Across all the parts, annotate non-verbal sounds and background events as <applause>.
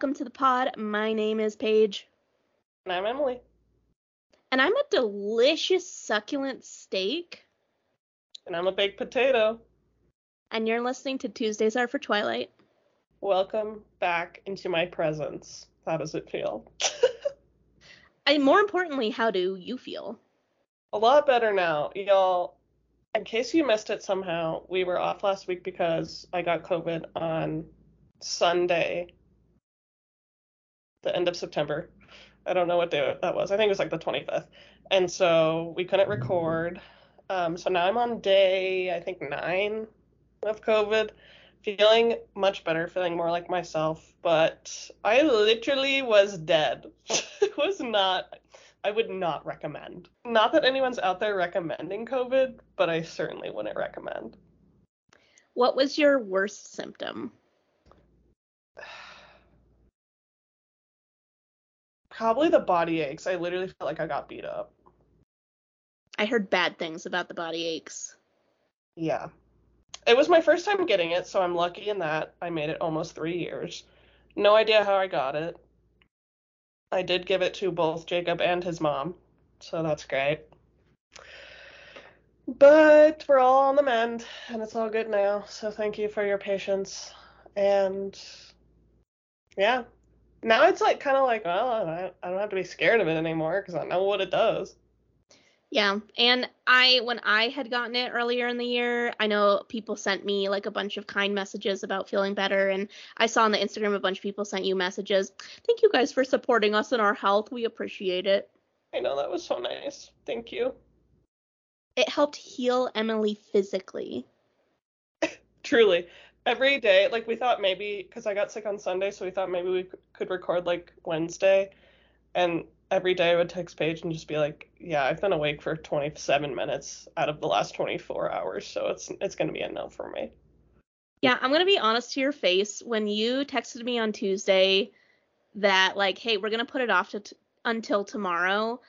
Welcome to the pod. My name is Paige. And I'm Emily. And I'm a delicious, succulent steak. And I'm a baked potato. And you're listening to Tuesdays Are for Twilight. Welcome back into my presence. How does it feel? <laughs> and more importantly, how do you feel? A lot better now. Y'all, in case you missed it somehow, we were off last week because I got COVID on Sunday, the end of September. I don't know what day that was. I think it was like the 25th. And so we couldn't record. Um, so now I'm on day, I think, nine of COVID. Feeling much better, feeling more like myself. But I literally was dead. <laughs> it was not, I would not recommend. Not that anyone's out there recommending COVID, but I certainly wouldn't recommend. What was your worst symptom? Probably the body aches. I literally felt like I got beat up. I heard bad things about the body aches. Yeah. It was my first time getting it, so I'm lucky in that. I made it almost three years. No idea how I got it. I did give it to both Jacob and his mom, so that's great. But we're all on the mend, and it's all good now, so thank you for your patience. And yeah, now it's like kind of like, well, I, I don't have to be scared of it anymore because I know what it does. Yeah, and I when I had gotten it earlier in the year, I know people sent me like a bunch of kind messages about feeling better and I saw on the Instagram a bunch of people sent you messages. Thank you guys for supporting us in our health. We appreciate it. I know that was so nice. Thank you. It helped heal Emily physically. <laughs> Truly every day like we thought maybe because i got sick on sunday so we thought maybe we could record like wednesday. And every day i would text paige and just be like yeah i've been awake for 27 minutes out of the last 24 hours so it's it's going to be a no for me. Yeah i'm going to be honest to your face. When you texted me on tuesday that like hey we're going to put it off to t- until tomorrow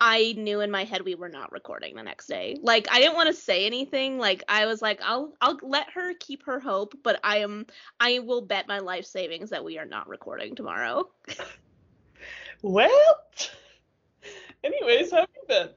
I knew in my head we were not recording the next day. Like I didn't want to say anything. Like I was like I'll I'll let her keep her hope, but I am I will bet my life savings that we are not recording tomorrow. <laughs> well, <laughs> anyways, how have you been?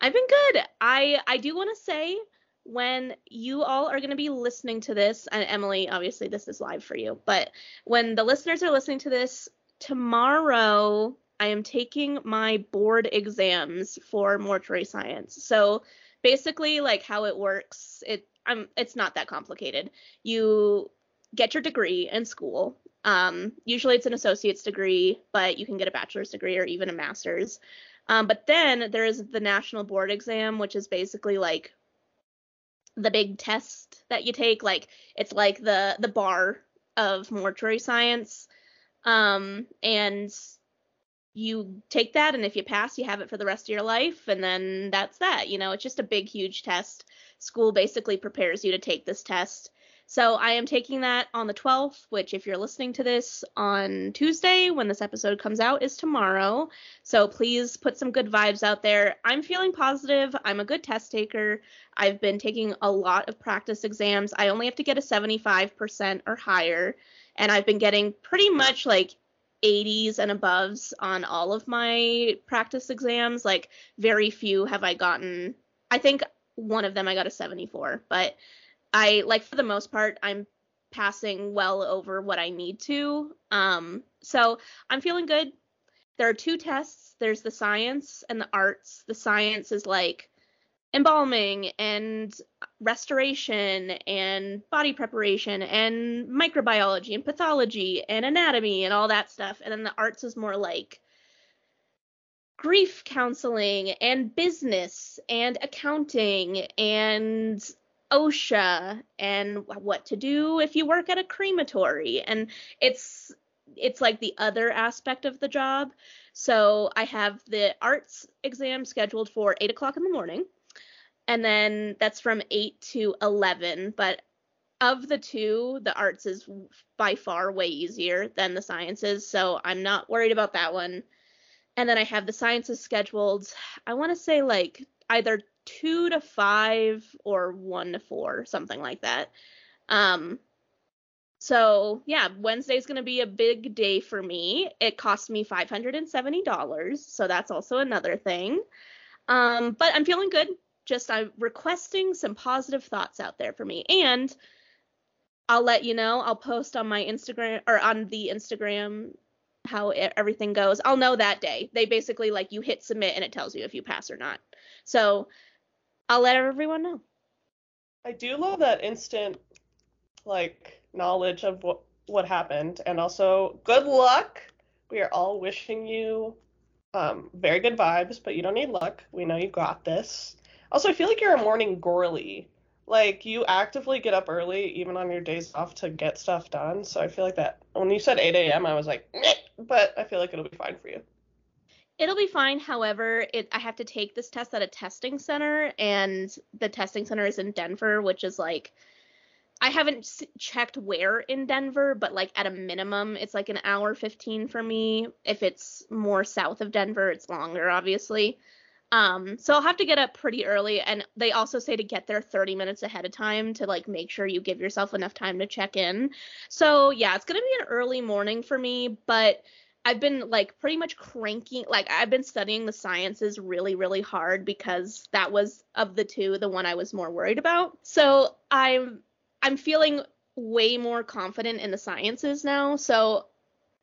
I've been good. I I do want to say when you all are going to be listening to this, and Emily, obviously this is live for you, but when the listeners are listening to this tomorrow I am taking my board exams for mortuary science. So basically like how it works, it it's not that complicated. You get your degree in school. Um, usually it's an associate's degree, but you can get a bachelor's degree or even a master's. Um, but then there is the national board exam, which is basically like the big test that you take. Like it's like the the bar of mortuary science. Um, and you take that and if you pass you have it for the rest of your life and then that's that you know? It's just a big huge test. School basically prepares you to take this test. So i am taking that on the 12th which if you're listening to this on tuesday when this episode comes out is tomorrow. So please put some good vibes out there. I'm feeling positive. I'm a good test taker. I've been taking a lot of practice exams. I only have to get a 75% or higher and I've been getting pretty much like 80s and aboves on all of my practice exams. Like very few have I gotten. I think one of them I got a 74, but I like for the most part I'm passing well over what I need to. Um so I'm feeling good. There are two tests. There's the science and the arts. The science is like embalming and restoration and body preparation and microbiology and pathology and anatomy and all that stuff. And then the arts is more like grief counseling and business and accounting and OSHA and what to do if you work at a crematory. And it's it's like the other aspect of the job. So I have the arts exam scheduled for eight o'clock in the morning and then that's from 8 to 11 but of the two the arts is by far way easier than the sciences so i'm not worried about that one and then i have the sciences scheduled i want to say like either 2 to 5 or 1 to 4 something like that um So yeah, Wednesday's gonna be a big day for me. It cost me five hundred and seventy dollars, so that's also another thing. Um, but I'm feeling good. Just I'm requesting some positive thoughts out there for me, and I'll let you know. I'll post on my Instagram or on the Instagram how it, everything goes. I'll know that day. They basically like you hit submit and it tells you if you pass or not. So I'll let everyone know. I do love that instant like knowledge of what what happened and also good luck. We are all wishing you um, very good vibes, but you don't need luck. We know you got this. Also, I feel like you're a morning girly. Like you actively get up early, even on your days off, to get stuff done. So I feel like that. When you said 8 a.m., I was like, but I feel like it'll be fine for you. It'll be fine. However, it I have to take this test at a testing center, and the testing center is in Denver, which is like I haven't checked where in Denver, but like at a minimum, it's like an hour 15 for me. If it's more south of Denver, it's longer, obviously. Um, so I'll have to get up pretty early, and they also say to get there 30 minutes ahead of time to like make sure you give yourself enough time to check in. So yeah, it's gonna be an early morning for me, but I've been like pretty much cranking like I've been studying the sciences really really hard because that was of the two the one I was more worried about. So I'm I'm feeling way more confident in the sciences now. So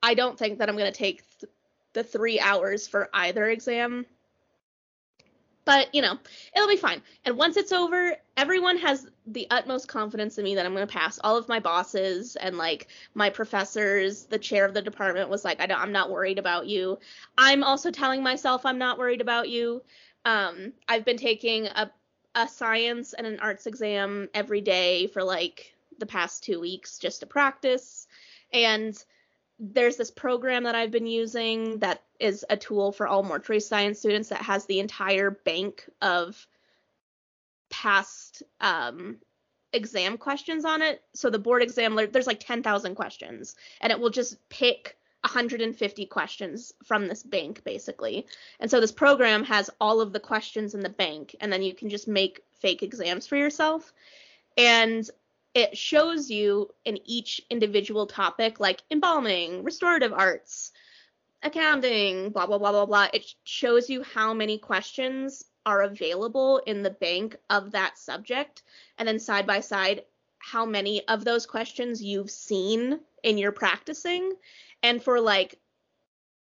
I don't think that I'm to take th- the 3 hours for either exam. But, you know, it'll be fine. And once it's over, everyone has the utmost confidence in me that I'm going to pass. All of my bosses and like my professors, the chair of the department was like, I don't, I'm not worried about you. I'm also telling myself I'm not worried about you. Um, I've been taking a a science and an arts exam every day for like the past two weeks just to practice. And there's this program that I've been using that is a tool for all mortuary science students that has the entire bank of past um, exam questions on it. So the board exam, there's like 10,000 questions, and it will just pick 150 questions from this bank basically. And so this program has all of the questions in the bank and then you can just make fake exams for yourself. And it shows you in each individual topic like embalming, restorative arts, accounting, blah blah blah blah blah. It shows you how many questions are available in the bank of that subject and then side by side how many of those questions you've seen in your practicing and for like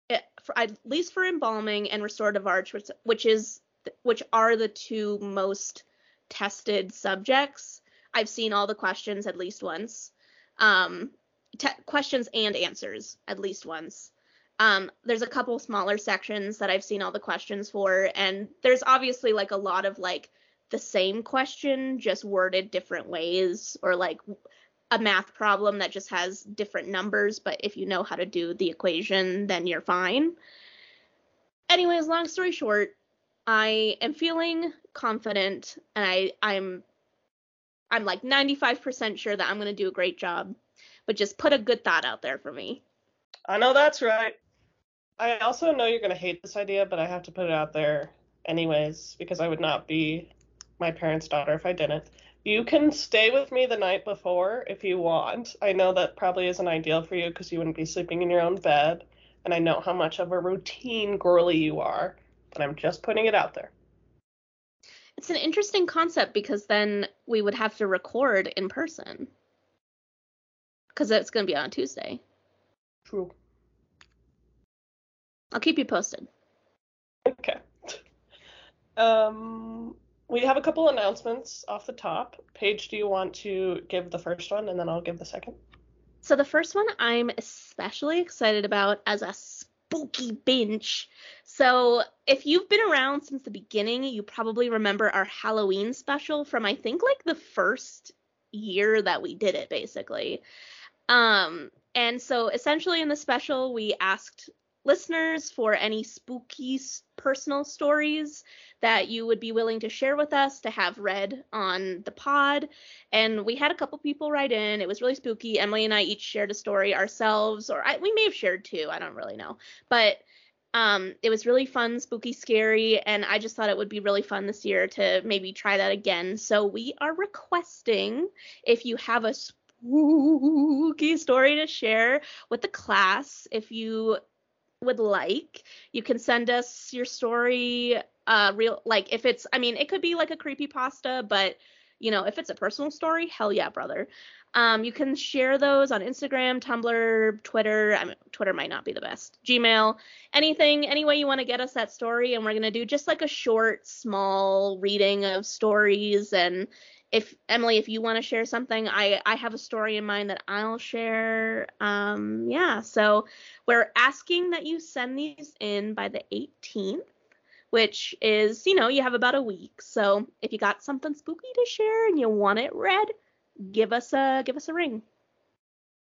it, for, at least for embalming and restorative arts which is which are the two most tested subjects i've seen all the questions at least once um te- questions and answers at least once um there's a couple smaller sections that i've seen all the questions for and there's obviously like a lot of like the same question just worded different ways or like a math problem that just has different numbers, but if you know how to do the equation, then you're fine. Anyways, long story short, I am feeling confident and I I'm I'm like 95% sure that I'm going to do a great job, but just put a good thought out there for me. I know that's right. I also know you're going to hate this idea, but I have to put it out there anyways because I would not be my parents' daughter if I didn't. You can stay with me the night before if you want. I know that probably isn't ideal for you because you wouldn't be sleeping in your own bed, and I know how much of a routine girly you are, but I'm just putting it out there. It's an interesting concept because then we would have to record in person. Because it's going to be on Tuesday. True. I'll keep you posted. Okay. Um, we have a couple announcements off the top. Paige, do you want to give the first one and then I'll give the second? So the first one I'm especially excited about as a spooky binge. So if you've been around since the beginning, you probably remember our Halloween special from I think like the first year that we did it basically. Um and so essentially in the special we asked listeners for any spooky personal stories that you would be willing to share with us to have read on the pod. And we had a couple people write in. It was really spooky. Emily and I each shared a story ourselves, or I, we may have shared two. I don't really know. But um, it was really fun, spooky, scary, and I just thought it would be really fun this year to maybe try that again. So we are requesting if you have a spooky story to share with the class if you would like. You can send us your story uh real like if it's I mean it could be like a creepy pasta, but you know, if it's a personal story, hell yeah, brother. Um, you can share those on Instagram, Tumblr, Twitter. I mean, Twitter might not be the best. Gmail, anything, any way you want to get us that story, and we're gonna do just like a short, small reading of stories. And if Emily, if you want to share something, I I have a story in mind that I'll share. Um, yeah. So we're asking that you send these in by the 18th which is, you know, you have about a week. So if you got something spooky to share and you want it read, give us a give us a ring.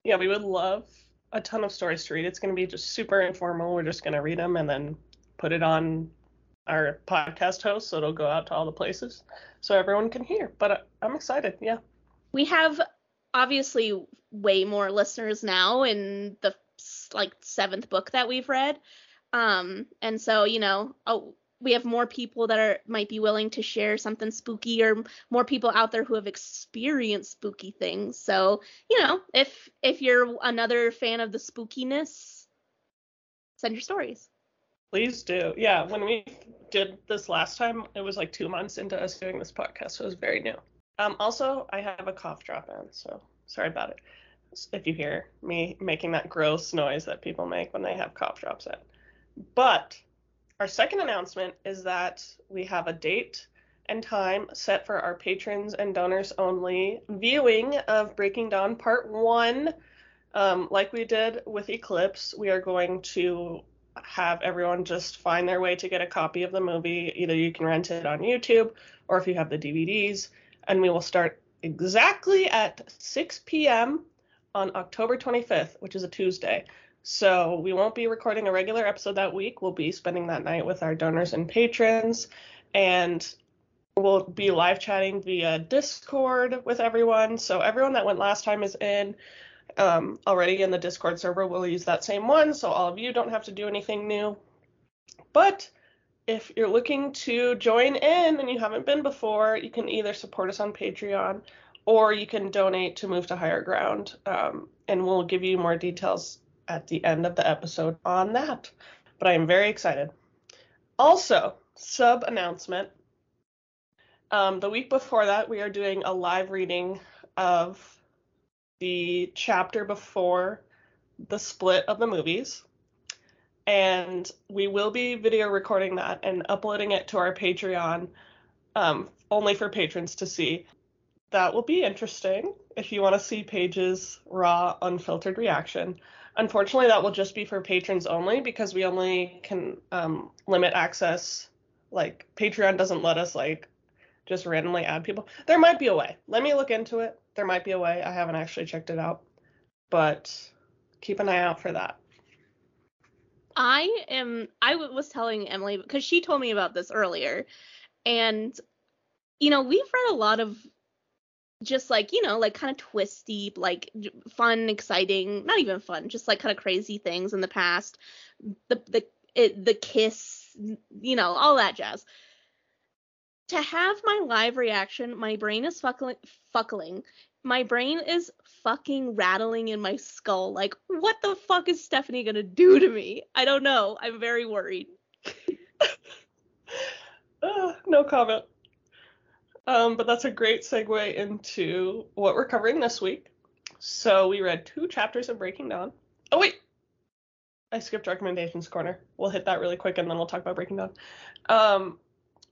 Yeah, we would love a ton of stories to read. It's going to be just super informal. We're just going to read them and then put it on our podcast host so it'll go out to all the places so everyone can hear. But uh, I'm excited. Yeah. We have obviously way more listeners now in the like seventh book that we've read. Um, and so, you know, oh, we have more people that are might be willing to share something spooky or more people out there who have experienced spooky things. So you know if if you're another fan of the spookiness send your stories. Please do. Yeah when we did this last time it was like two months into us doing this podcast so it was very new. Um also i have a cough drop in so sorry about it. If you hear me making that gross noise that people make when they have cough drops in. But our second announcement is that we have a date and time set for our patrons and donors only viewing of Breaking Dawn Part 1. Um, like we did with Eclipse, we are going to have everyone just find their way to get a copy of the movie. Either you can rent it on YouTube or if you have the DVDs. And we will start exactly at 6 p.m. on October 25th, which is a Tuesday. So we won't be recording a regular episode that week. We'll be spending that night with our donors and patrons, and we'll be live chatting via Discord with everyone. So everyone that went last time is in um, already in the Discord server. We'll use that same one, so all of you don't have to do anything new. But if you're looking to join in and you haven't been before, you can either support us on Patreon or you can donate to Move to Higher Ground, um, and we'll give you more details at the end of the episode on that. But I am very excited. Also, sub announcement. Um, the week before that, we are doing a live reading of the chapter before the split of the movies. And we will be video recording that and uploading it to our Patreon um, only for patrons to see. That will be interesting if you want to see Paige's raw, unfiltered reaction. Unfortunately, that will just be for patrons only because we only can um, limit access. Like Patreon doesn't let us like just randomly add people. There might be a way. Let me look into it. There might be a way. I haven't actually checked it out, but keep an eye out for that. I am. I was telling Emily because she told me about this earlier, and you know we've read a lot of just like you know like kind of twisty like fun exciting not even fun just like kind of crazy things in the past. The the it, the kiss you know all that jazz. To have my live reaction my brain is fuckling fuckling. My brain is fucking rattling in my skull like what the fuck is stephenie gonna do to me? I don't know. I'm very worried. Uh, <laughs> no comment um, but that's a great segue into what we're covering this week. So we read two chapters of Breaking Dawn. Oh wait, I skipped recommendations corner. We'll hit that really quick and then we'll talk about Breaking Dawn. Um,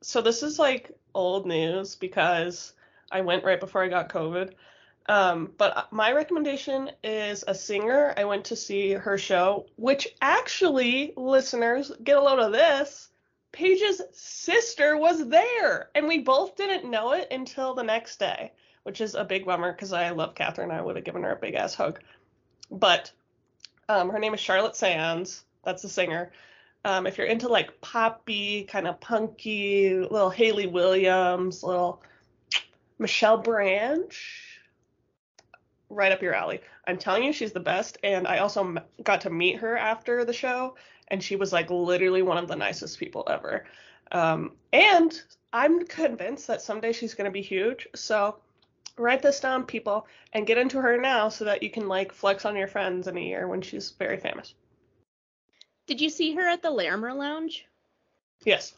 so this is like old news because I went right before I got COVID. Um, but my recommendation is a singer. I went to see her show, which actually, listeners, get a load of this. Paige's sister was there, and we both didn't know it until the next day, which is a big bummer because I love Catherine. I would have given her a big ass hug. But um, her name is Charlotte Sands. That's the singer. Um, if you're into like poppy, kind of punky, little Hayley Williams, little Michelle Branch, right up your alley. I'm telling you, she's the best. And I also got to meet her after the show, and she was like literally one of the nicest people ever. Um, and I'm convinced that someday she's going to be huge. So write this down, people, and get into her now so that you can like flex on your friends in a year when she's very famous. Did you see her at the Larimer Lounge? Yes.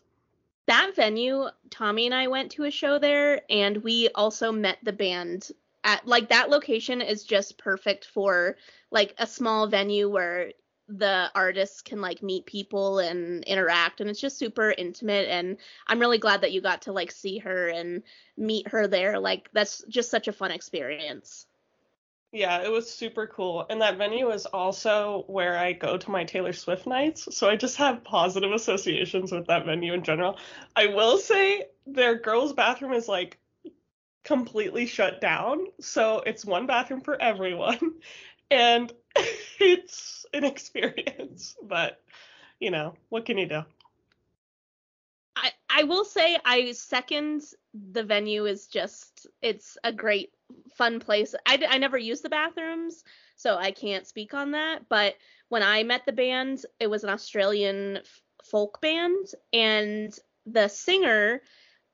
That venue, Tommy and I went to a show there, and we also met the band at like that location is just perfect for like a small venue where the artists can like meet people and interact and it's just super intimate and I'm really glad that you got to like see her and meet her there like that's just such a fun experience. Yeah, it was super cool. And that venue is also where I go to my Taylor Swift nights. So I just have positive associations with that venue in general. I will say their girls' bathroom is like completely shut down. So it's one bathroom for everyone. <laughs> And <laughs> it's <laughs> an experience. But, you know, what can you do? I, I will say I second the venue is just it's a great fun place. I, I never used the bathrooms, so I can't speak on that. But when I met the band, it was an Australian folk band, and the singer,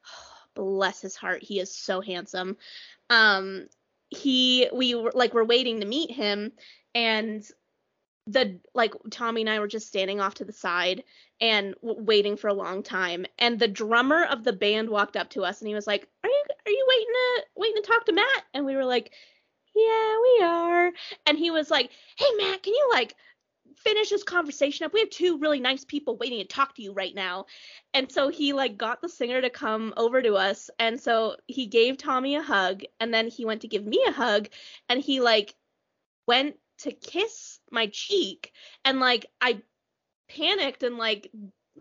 <sighs> bless his heart, he is so handsome. Um, he we were like we're waiting to meet him, and the like Tommy and I were just standing off to the side and w- waiting for a long time and the drummer of the band walked up to us and he was like are you are you waiting to waiting to talk to Matt? And we were like yeah we are. And he was like hey Matt can you like finish this conversation up? We have two really nice people waiting to talk to you right now. And so he like got the singer to come over to us and so he gave Tommy a hug and then he went to give me a hug and he like went to kiss my cheek and like I panicked and like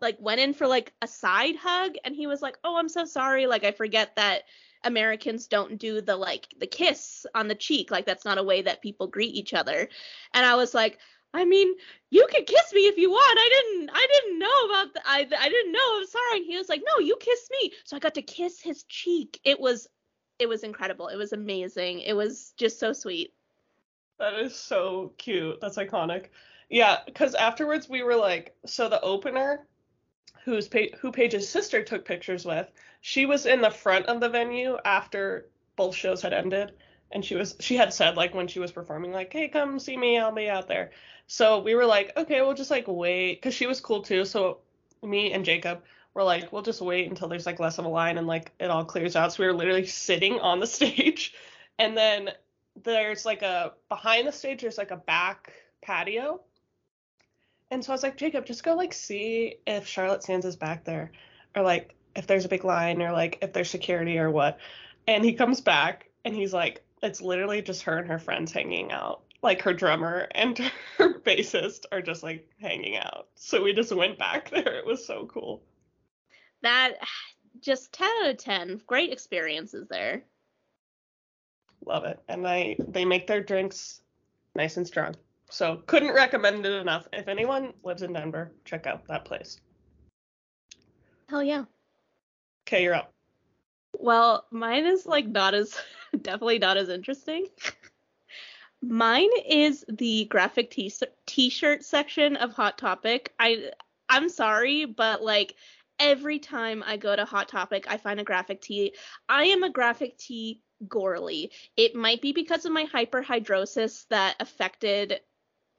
like went in for like a side hug and he was like, "Oh, I'm so sorry. Like I forget that Americans don't do the like the kiss on the cheek. Like that's not a way that people greet each other." And I was like, I mean, you can kiss me if you want. I didn't I didn't know about the, I I didn't know. I'm sorry. And he was like, "No, you kiss me." So I got to kiss his cheek. It was it was incredible. It was amazing. It was just so sweet. That is so cute. That's iconic. Yeah, because afterwards we were like, so the opener, who's pa- who Paige's sister took pictures with, she was in the front of the venue after both shows had ended, and she was she had said like when she was performing like, hey, come see me, I'll be out there. So we were like, okay, we'll just like wait, because she was cool too. So me and Jacob were like, we'll just wait until there's like less of a line and like it all clears out. So we were literally <laughs> sitting on the stage, and then there's like a behind the stage there's like a back patio. And so i was like jacob just go like see if charlotte sands is back there or like if there's a big line or like if there's security or what. And he comes back and he's like it's literally just her and her friends hanging out. Like her drummer and <laughs> her bassist are just like hanging out. So we just went back <laughs> there. It was so cool. That <sighs> just 10 out of 10. Great experiences there. Love it and they they make their drinks nice and strong so couldn't recommend it enough if anyone lives in denver check out that place Hell yeah. okay you're up Well, mine is like not as <laughs> definitely not as interesting. mine is the graphic t- t-shirt section of Hot Topic. I I'm sorry, but like every time I go to Hot Topic, I find a graphic tee. I am a graphic tee gorly. It might be because of my hyperhidrosis that affected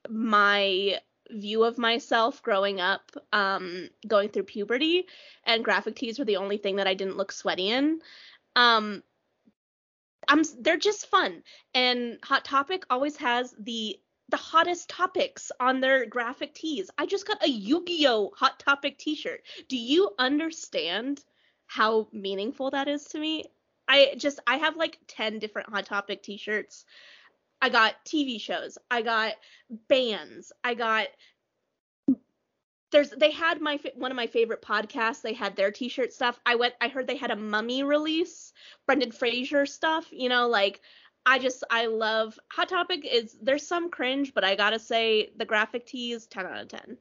my view of myself growing up, um, going through puberty, and graphic tees were the only thing that I didn't look sweaty in. Um, I'm they're just fun, and Hot Topic always has the the hottest topics on their graphic tees. I just got a Yu-Gi-Oh Hot Topic T-shirt. Do you understand how meaningful that is to me? I just I have like 10 different Hot Topic T-shirts. I got TV shows. I got bands. I got there's they had my one of my favorite podcasts. They had their T-shirt stuff. I went. I heard they had a Mummy release, Brendan Fraser stuff. You know, like I just I love Hot Topic. Is there's some cringe, but I gotta say the graphic tees 10 out of 10.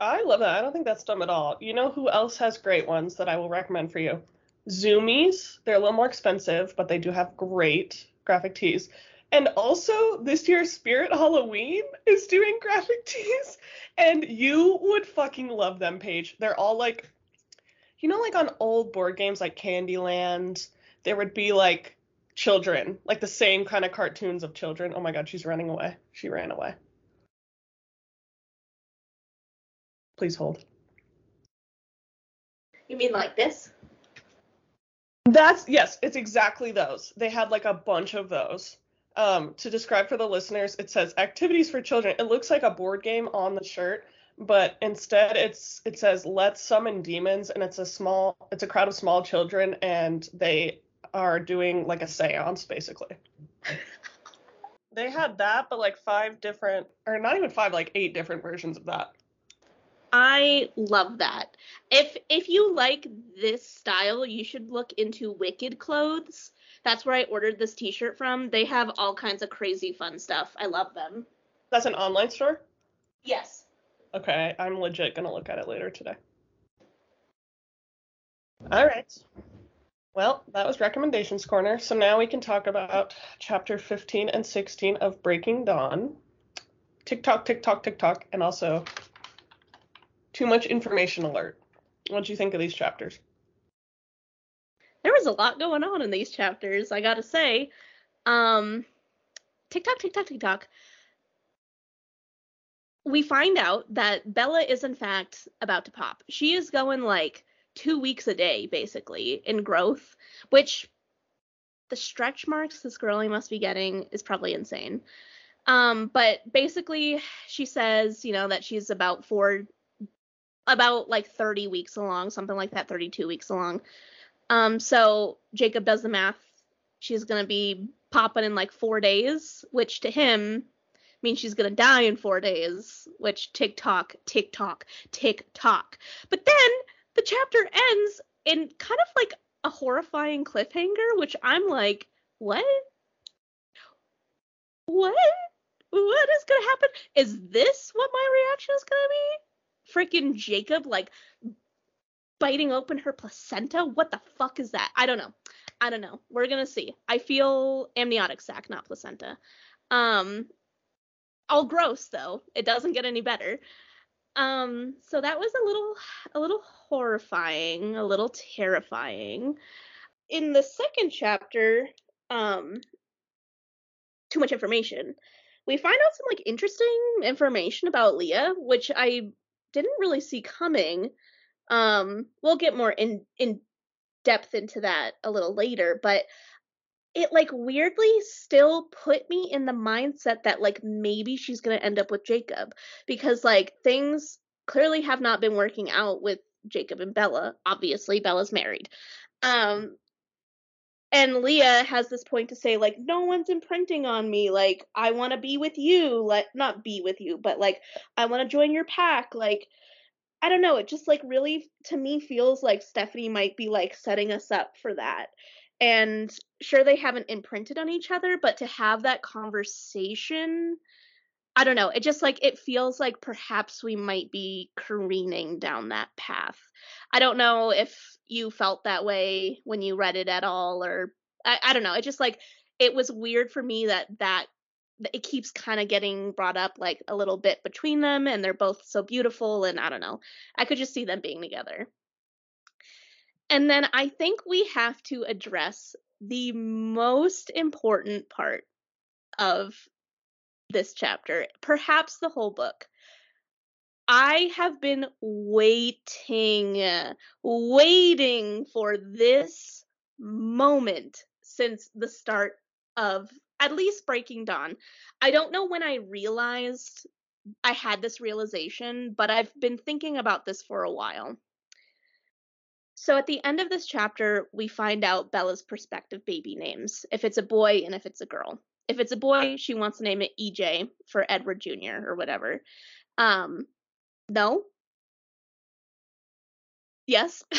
I love that. I don't think that's dumb at all. You know who else has great ones that I will recommend for you? Zumiez. They're a little more expensive, but they do have great graphic tees. And also, this year's Spirit Halloween is doing graphic tees, and you would fucking love them, Paige. They're all like, you know, like on old board games like Candyland, there would be like children, like the same kind of cartoons of children. Oh my god, she's running away. She ran away. Please hold. You mean like this? That's yes, it's exactly those. They had like a bunch of those. Um, to describe for the listeners, it says activities for children. It looks like a board game on the shirt, but instead it's it says let's summon demons and it's a small it's a crowd of small children and they are doing like a séance basically. they had that but like five different or not even five like eight different versions of that. I love that. If if you like this style, you should look into Wicked Clothes. That's where I ordered this t-shirt from. They have all kinds of crazy fun stuff. I love them. That's an online store? Yes. Okay, I'm legit gonna look at it later today. All right. Well, that was recommendations corner. So now we can talk about chapter 15 and 16 of Breaking Dawn. TikTok, TikTok, TikTok, and also too much information alert. What do you think of these chapters? There was a lot going on in these chapters, I gotta say. Um, TikTok, TikTok, TikTok. We find out that Bella is in fact about to pop. She is going like two weeks a day, basically, in growth, which the stretch marks this girlie must be getting is probably insane. Um, but basically, she says, you know, that she's about four about like 30 weeks along, something like that, 32 weeks along. Um, so Jacob does the math. She's gonna be popping in like four days, which to him means she's gonna die in four days, which tick tock, tick tock, tick tock. But then the chapter ends in kind of like a horrifying cliffhanger, which I'm like, what? What? What is gonna happen? Is this what my reaction is gonna be? freaking Jacob like biting open her placenta. What the fuck is that? I don't know. I don't know. We're gonna see. I feel amniotic sac, not placenta. Um, all gross though. It doesn't get any better. Um, so that was a little, a little horrifying, a little terrifying. In the second chapter, um, too much information. We find out some like interesting information about Leah, which I didn't really see coming. Um, we'll get more in in depth into that a little later, but it like weirdly still put me in the mindset that like maybe she's gonna end up with Jacob because like things clearly have not been working out with Jacob and Bella. Obviously, Bella's married. Um, and Leah has this point to say like no one's imprinting on me like I want to be with you like not be with you but like I want to join your pack like I don't know it just like really to me feels like Stephenie might be like setting us up for that and sure they haven't imprinted on each other but to have that conversation I don't know. It just like it feels like perhaps we might be careening down that path. I don't know if you felt that way when you read it at all, or I, I don't know. It just like it was weird for me that that it keeps kind of getting brought up like a little bit between them, and they're both so beautiful, and I don't know. I could just see them being together. And then I think we have to address the most important part of this chapter, perhaps the whole book. I have been waiting, waiting for this moment since the start of at least Breaking Dawn. I don't know when I realized I had this realization, but I've been thinking about this for a while. So at the end of this chapter, we find out Bella's prospective baby names, if it's a boy and if it's a girl if it's a boy, she wants to name it EJ for Edward Jr. or whatever. Um, no. Yes. <laughs>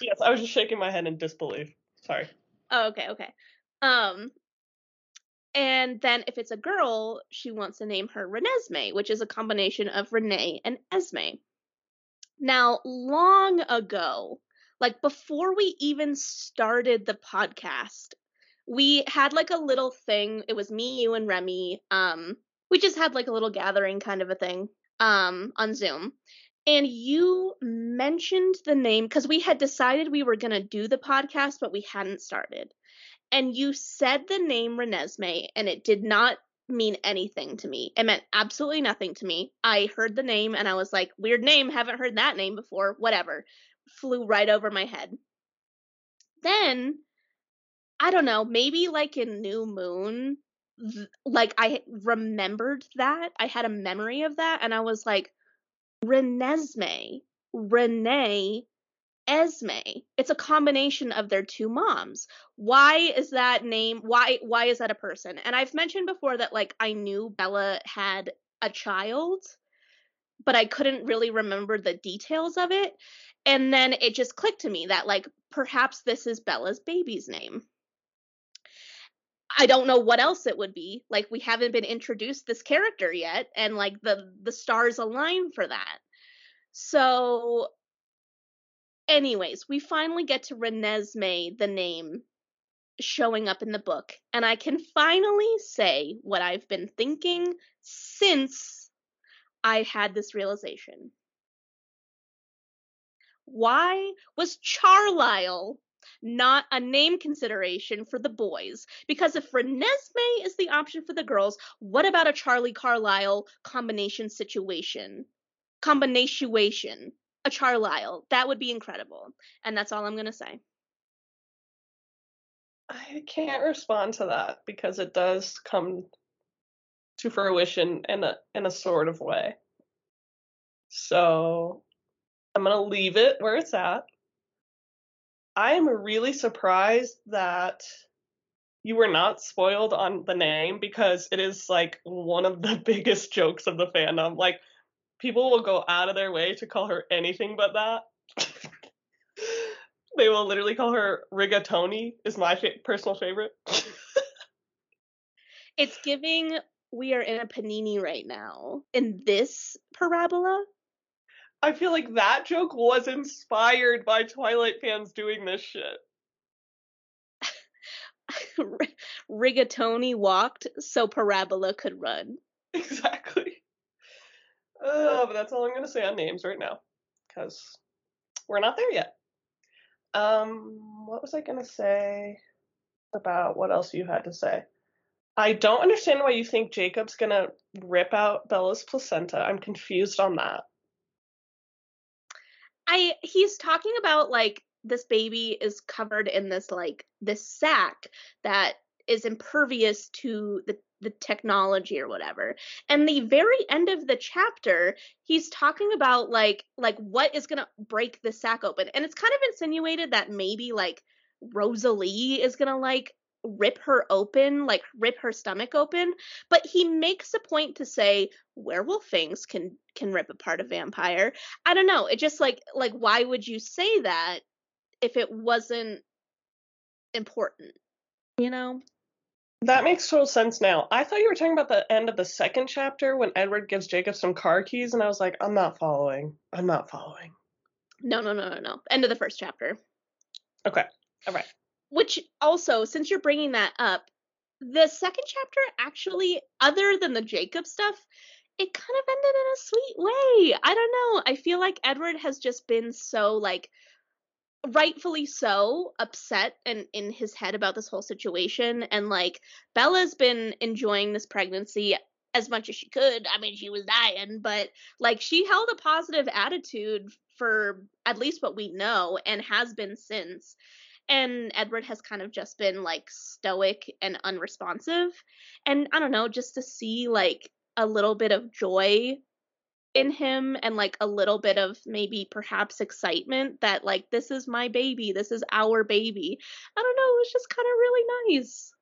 yes, I was just shaking my head in disbelief. Sorry. Oh, okay, okay. Um, and then if it's a girl, she wants to name her Renesmee, which is a combination of Renee and Esme. Now, long ago, like before we even started the podcast, we had like a little thing. It was me, you, and Remy. Um, we just had like a little gathering kind of a thing um on Zoom. and you mentioned the name because we had decided we were going to do the podcast, but we hadn't started. And you said the name Renesmee, and it did not mean anything to me. It meant absolutely nothing to me. I heard the name and I was like, weird name, haven't heard that name before, whatever. Flew right over my head. Then, I don't know, maybe like in New Moon, like I remembered that. I had a memory of that and I was like, Renesmee, Renee, Esme. It's a combination of their two moms. Why is that name? Why why is that a person? And I've mentioned before that like I knew Bella had a child, but I couldn't really remember the details of it. And then it just clicked to me that like perhaps this is Bella's baby's name. I don't know what else it would be. Like we haven't been introduced this character yet and like the the stars align for that. So anyways, we finally get to Renesmee, the name showing up in the book, and I can finally say what I've been thinking since I had this realization. Why was Charlisle not a name consideration for the boys. Because if Renesmee is the option for the girls, what about a Charlie Carlisle combination situation? Combination, a Charlisle. That would be incredible. And that's all I'm going to say. I can't respond to that because it does come to fruition in a in a sort of way. So I'm gonna leave it where it's at. I am really surprised that you were not spoiled on the name because it is like one of the <laughs> biggest jokes of the fandom. Like people will go out of their way to call her anything but that. <laughs> they will literally call her rigatoni is my fa- personal favorite. <laughs> it's giving we are in a panini right now in this parabola I feel like that joke was inspired by Twilight fans doing this shit. <laughs> Rigatoni walked so Parabola could run. Exactly. Uh, but that's all I'm going to say on names right now, because we're not there yet. Um, what was I going to say about what else you had to say? I don't understand why you think Jacob's going to rip out Bella's placenta. I'm confused on that. I he's talking about like this baby is covered in this like this sack that is impervious to the the technology or whatever. And the very end of the chapter, he's talking about like like what is going to break the sack open. And it's kind of insinuated that maybe like Rosalie is going to like rip her open, like rip her stomach open, but he makes a point to say werewolf fangs can can rip apart a vampire. I don't know. It just like like why would you say that if it wasn't important? You know? That makes total sense now. I thought you were talking about the end of the second chapter when Edward gives Jacob some car keys, and I was like, I'm not following. I'm not following. No, no, no, no, no. End of the first chapter. Okay. All right. Which also, since you're bringing that up, the second chapter actually, other than the Jacob stuff, it kind of ended in a sweet way. I don't know. I feel like Edward has just been so like rightfully so upset and in his head about this whole situation and like Bella's been enjoying this pregnancy as much as she could. I mean, she was dying, but like she held a positive attitude for at least what we know and has been since and Edward has kind of just been like stoic and unresponsive. And I don't know, just to see like a little bit of joy in him and like a little bit of maybe perhaps excitement that like this is my baby, this is our baby. I don't know, it was just kind of really nice.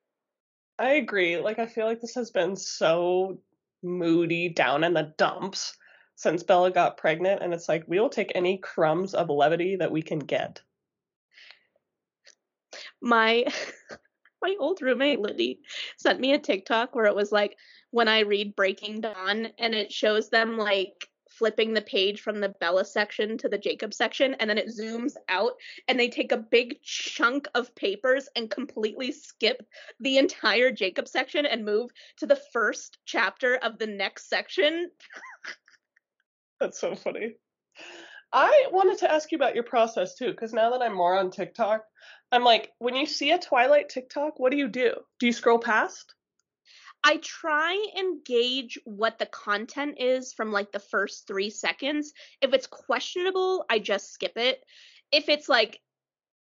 I agree. Like I feel like this has been so moody down in the dumps since Bella got pregnant and it's like we will take any crumbs of levity that we can get my <laughs> my old roommate Liddy sent me a TikTok where it was like when I read Breaking Dawn and it shows them like flipping the page from the Bella section to the Jacob section and then it zooms out and they take a big chunk of papers and completely skip the entire Jacob section and move to the first chapter of the next section. <laughs> That's so funny. I wanted to ask you about your process too, because now that I'm more on TikTok, I'm like, when you see a Twilight TikTok, what do you do? Do you scroll past? I try and gauge what the content is from like the first three seconds. If it's questionable, I just skip it. If it's like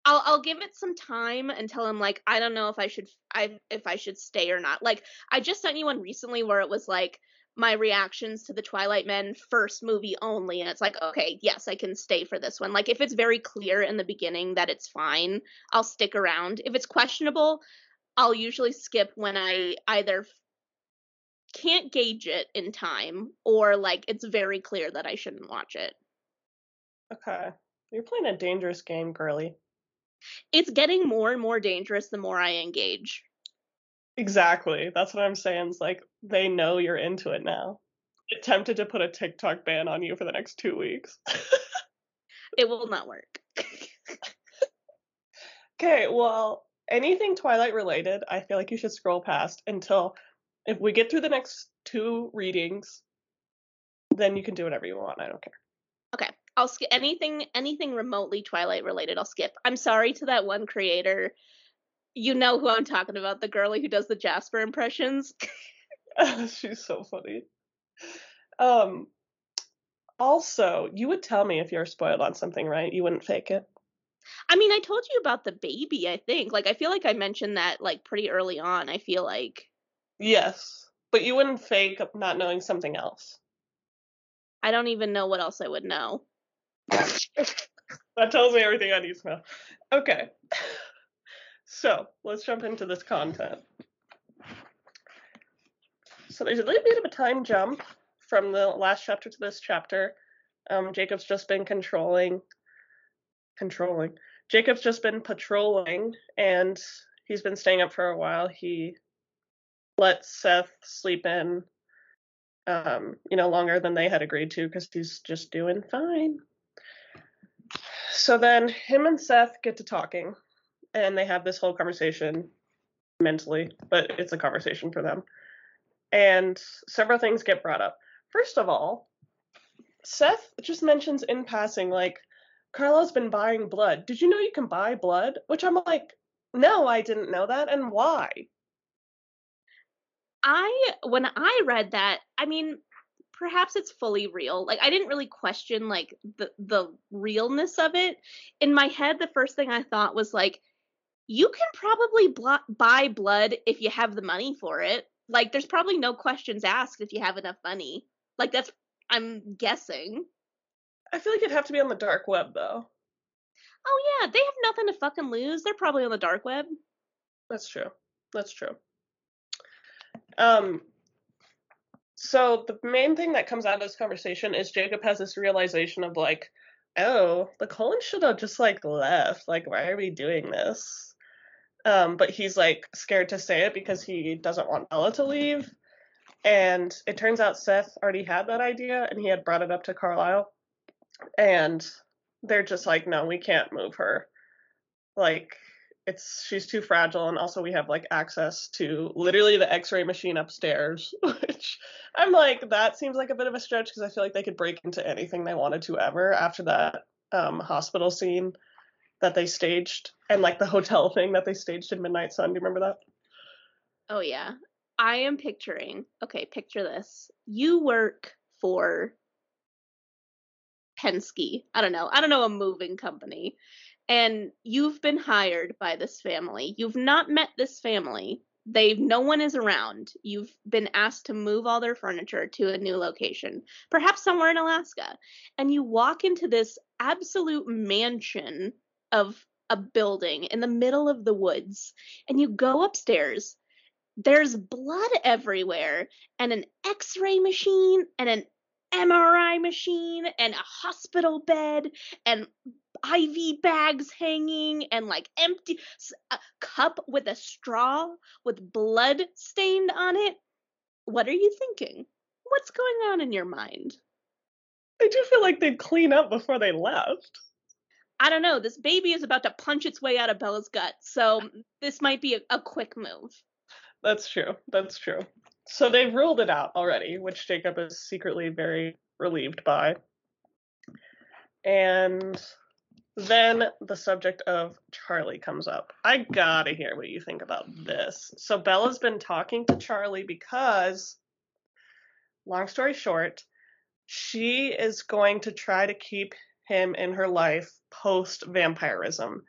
I'll I'll give it some time until I'm like I don't know if I should I if I should stay or not. Like I just sent you one recently where it was like my reactions to the Twilight Men first movie only and it's like okay, yes, I can stay for this one. Like if it's very clear in the beginning that it's fine, I'll stick around. If it's questionable, I'll usually skip when I either can't gauge it in time or like it's very clear that I shouldn't watch it. Okay. You're playing a dangerous game, girly. It's getting more and more dangerous the more I engage. Exactly. That's what I'm saying. It's like they know you're into it now. Attempted to put a TikTok ban on you for the next two weeks. it will not work. <laughs> okay, well, anything Twilight related, I feel like you should scroll past until if we get through the next two readings, then you can do whatever you want. I don't care. Okay. I'll skip anything anything remotely Twilight related. I'll skip. I'm sorry to that one creator. You know who I'm talking about, the girlie who does the Jasper impressions. <laughs> <laughs> She's so funny. Um also, you would tell me if you're spoiled on something, right? You wouldn't fake it. I mean, I told you about the baby, I think. Like I feel like I mentioned that like pretty early on. I feel like Yes, but you wouldn't fake not knowing something else. I don't even know what else I would know. that tells me everything I need to know. Okay. <laughs> So let's jump into this content. So there's a little bit of a time jump from the last chapter to this chapter. Um, Jacob's just been controlling, controlling. Jacob's just been patrolling, and he's been staying up for a while. He let Seth sleep in, um, you know, longer than they had agreed to because he's just doing fine. So then him and Seth get to talking and they have this whole conversation mentally, but it's a conversation for them. And several things get brought up. First of all, Seth just mentions in passing, like, Carlisle's been buying blood. Did you know you can buy blood? Which I'm like, no, I didn't know that. And why? I when I read that, I mean, perhaps it's fully real. Like I didn't really question like the the realness of it. In my head, the first thing I thought was like, you can probably bl- buy blood if you have the money for it. Like there's probably no questions asked if you have enough money. Like that's I'm guessing. I feel like it'd have to be on the dark web though. Oh yeah, they have nothing to fucking lose. They're probably on the dark web. That's true. That's true. Um, so the main thing that comes out of this conversation is Jacob has this realization of like, oh, the Cullens should have just like left. Like, why are we doing this? Um, but he's like scared to say it because he doesn't want Bella to leave. And it turns out Seth already had that idea and he had brought it up to Carlisle. And they're just like, no, we can't move her. Like, it's she's too fragile and also we have like access to literally the x-ray machine upstairs <laughs> which i'm like that seems like a bit of a stretch because i feel like they could break into anything they wanted to ever after that um, hospital scene that they staged and like the hotel thing that they staged in midnight sun do you remember that oh yeah i am picturing okay picture this you work for Penske. I don't know. I don't know a moving company and you've been hired by this family. You've not met this family. They've no one is around. You've been asked to move all their furniture to a new location, perhaps somewhere in Alaska. And you walk into this absolute mansion of a building in the middle of the woods and you go upstairs. There's blood everywhere and an x-ray machine and an MRI machine and a hospital bed and IV bags hanging and like empty a cup with a straw with blood stained on it. What are you thinking? What's going on in your mind? I do feel like they'd clean up before they left. I don't know. This baby is about to punch its way out of Bella's gut, so this might be a, a quick move. That's true. That's true. So they've ruled it out already, which Jacob is secretly very relieved by. And then the subject of Charlie comes up. I gotta hear what you think about this. So Bella's been talking to Charlie because, long story short, she is going to try to keep him in her life post vampirism.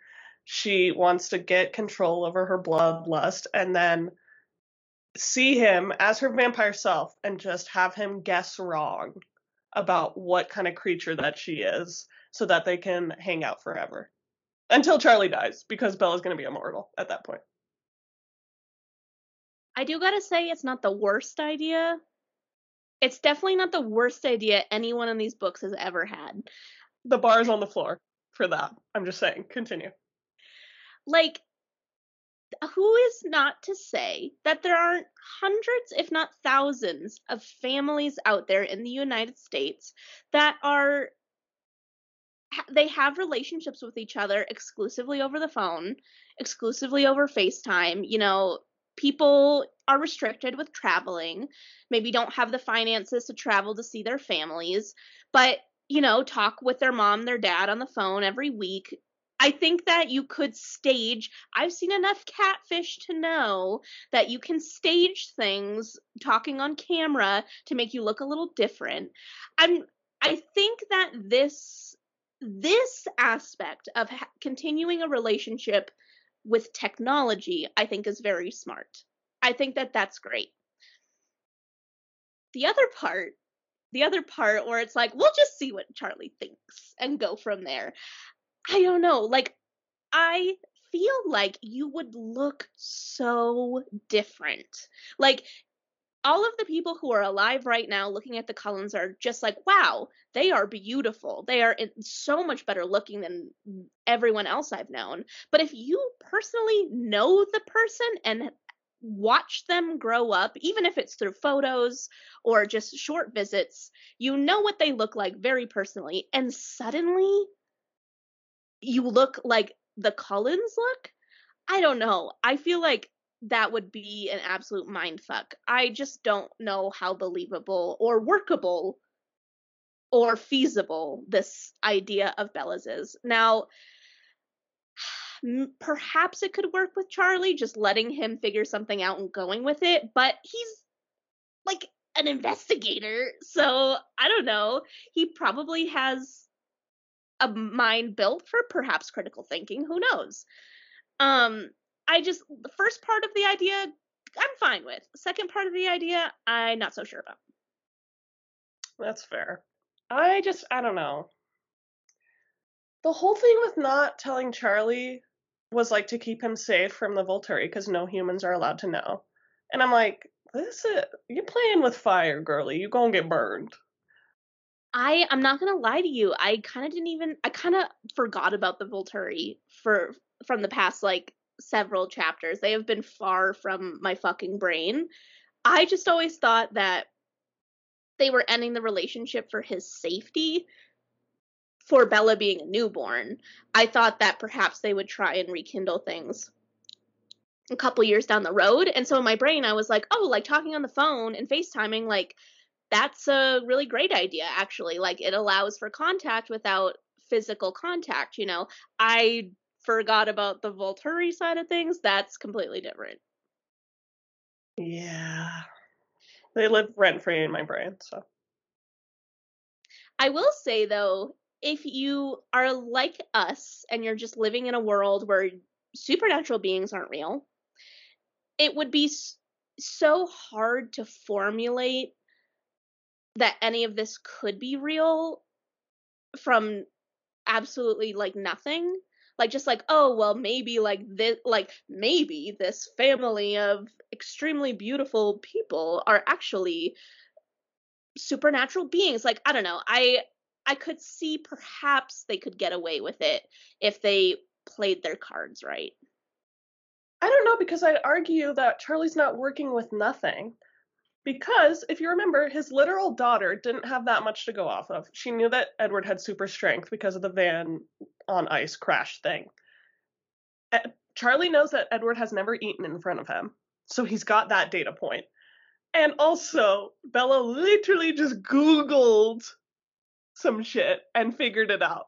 She wants to get control over her bloodlust and then see him as her vampire self and just have him guess wrong about what kind of creature that she is so that they can hang out forever until Charlie dies because Bella's going to be immortal at that point. I do got to say it's not the worst idea. It's definitely not the worst idea anyone in these books has ever had. The bar is on the floor for that. I'm just saying. Continue. Like who is not to say that there aren't hundreds, if not thousands, of families out there in the United States that are they have relationships with each other exclusively over the phone, exclusively over FaceTime. You know, people are restricted with traveling, maybe don't have the finances to travel to see their families, but you know, talk with their mom, their dad on the phone every week, I think that you could stage. I've seen enough catfish to know that you can stage things talking on camera to make you look a little different. I'm I think that this this aspect of ha- continuing a relationship with technology I think is very smart. I think that that's great. The other part the other part where it's like we'll just see what Charlie thinks and go from there. I don't know. Like, I feel like you would look so different. Like, all of the people who are alive right now looking at the Cullens are just like, wow, they are beautiful. They are so much better looking than everyone else I've known. But if you personally know the person and watch them grow up, even if it's through photos or just short visits, you know what they look like very personally. And suddenly you look like the Cullens look. I don't know. I feel like that would be an absolute mind fuck. I just don't know how believable or workable or feasible this idea of Bella's is. Now, perhaps it could work with Charlie, just letting him figure something out and going with it, but he's like an investigator, so I don't know. He probably has a mind built for perhaps critical thinking. Who knows? Um, I just the first part of the idea I'm fine with. Second part of the idea I'm not so sure about. That's fair. I just I don't know. The whole thing with not telling Charlie was like to keep him safe from the Volturi because no humans are allowed to know. And I'm like, this is you're playing with fire, girly. You gonna get burned. I I'm not gonna lie to you. I kind of didn't even. I kind of forgot about the Volturi for from the past like several chapters. They have been far from my fucking brain. I just always thought that they were ending the relationship for his safety. For Bella being a newborn, I thought that perhaps they would try and rekindle things a couple years down the road. And so in my brain, I was like, oh, like talking on the phone and FaceTiming, like that's a really great idea actually. Like it allows for contact without physical contact you know? I forgot about the volturi side of things. That's completely different. Yeah. They live rent free in my brain so. I will say though if you are like us and you're just living in a world where supernatural beings aren't real it would be so hard to formulate that any of this could be real from absolutely like nothing. Like just like oh well maybe like this like maybe this family of extremely beautiful people are actually supernatural beings. Like i don't know i i could see perhaps they could get away with it if they played their cards right i don't know because i'd argue that charlie's not working with nothing because if you remember, his literal daughter didn't have that much to go off of. She knew that Edward had super strength because of the van on ice crash thing. Charlie knows that Edward has never eaten in front of him, so he's got that data point. And also, Bella literally just Googled some shit and figured it out.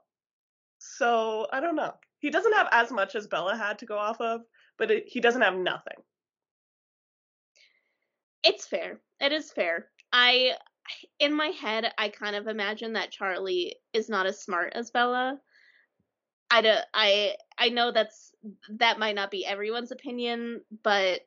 So I don't know. He doesn't have as much as Bella had to go off of, but it, he doesn't have nothing. It's fair. It is fair. I, in my head, I kind of imagine that Charlie is not as smart as Bella. I do, I I know that's that might not be everyone's opinion, but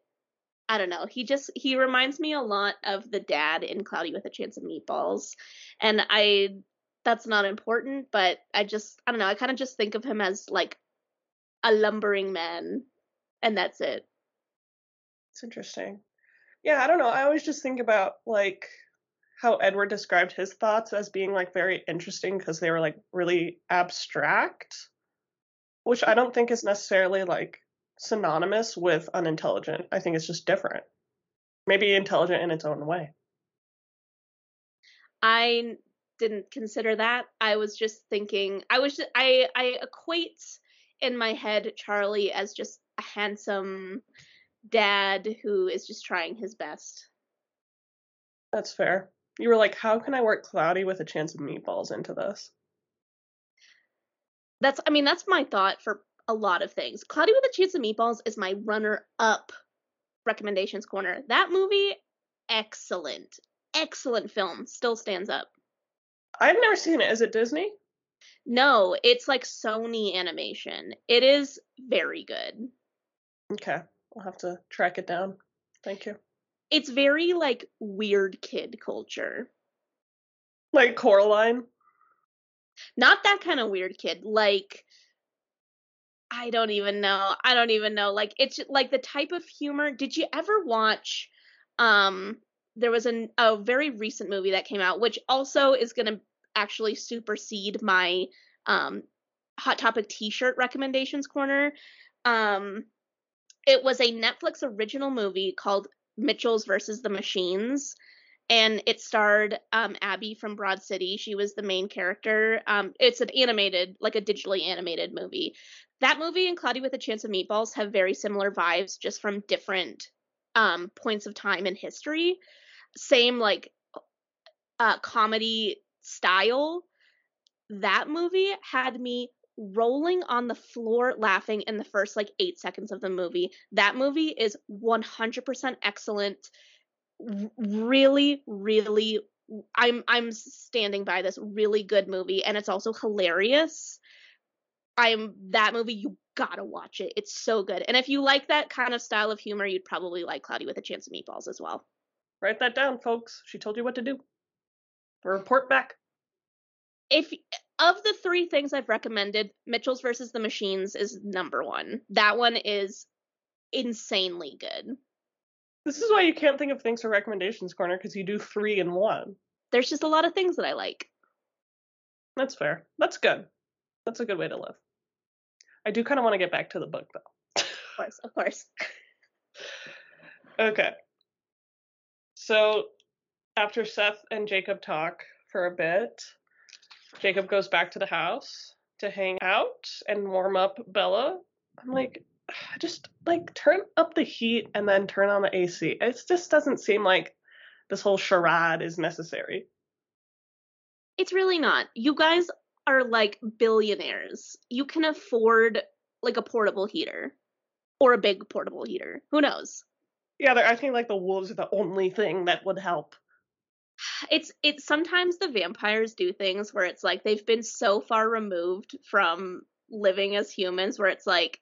I don't know. He just he reminds me a lot of the dad in Cloudy with a Chance of Meatballs, and I that's not important, but I just I don't know. I kind of just think of him as like a lumbering man, and that's it. It's interesting. Yeah, I don't know. I always just think about like how Edward described his thoughts as being like very interesting because they were like really abstract, which I don't think is necessarily like synonymous with unintelligent. I think it's just different. Maybe intelligent in its own way. I didn't consider that. I was just thinking I was just, I I equate in my head Charlie as just a handsome dad who is just trying his best. That's fair. You were like, how can I work Cloudy with a chance of meatballs into this? That's, I mean, that's my thought for a lot of things. Cloudy with a Chance of Meatballs is my runner up recommendations corner. That movie, excellent. Excellent film. Still stands up. I've never seen it. Is it Disney? No, it's like Sony animation. It is very good. Okay. I'll have to track it down. Thank you. It's very like weird kid culture. Like Coraline? Not that kind of weird kid. Like I don't even know. I don't even know. Like it's like the type of humor. Did you ever watch um there was an, a very recent movie that came out which also is going to actually supersede my um hot topic t-shirt recommendations corner. Um it was a Netflix original movie called Mitchells versus the Machines and it starred um, Abby from Broad City. She was the main character. Um, it's an animated, like a digitally animated movie. That movie and Cloudy with a Chance of Meatballs have very similar vibes, just from different um, points of time in history. Same like uh, comedy style. That movie had me rolling on the floor laughing in the first like eight seconds of the movie. That movie is 100% excellent really really i'm i'm standing by this really good movie and it's also hilarious i'm that movie you gotta watch it it's so good and if you like that kind of style of humor you'd probably like cloudy with a chance of meatballs as well write that down folks she told you what to do report back if of the three things i've recommended mitchells versus the machines is number one that one is insanely good this is why you can't think of things for recommendations corner because you do three in one. There's just a lot of things that I like. That's fair. That's good. That's a good way to live. I do kind of want to get back to the book though. Of course, of course. <laughs> okay. So after Seth and Jacob talk for a bit, Jacob goes back to the house to hang out and warm up Bella. I'm like, <sighs> just like turn up the heat and then turn on the AC. It just doesn't seem like this whole charade is necessary. It's really not. You guys are like billionaires. You can afford like a portable heater or a big portable heater. Who knows? Yeah, I think like the wolves are the only thing that would help. It's it's sometimes the vampires do things where it's like they've been so far removed from living as humans where it's like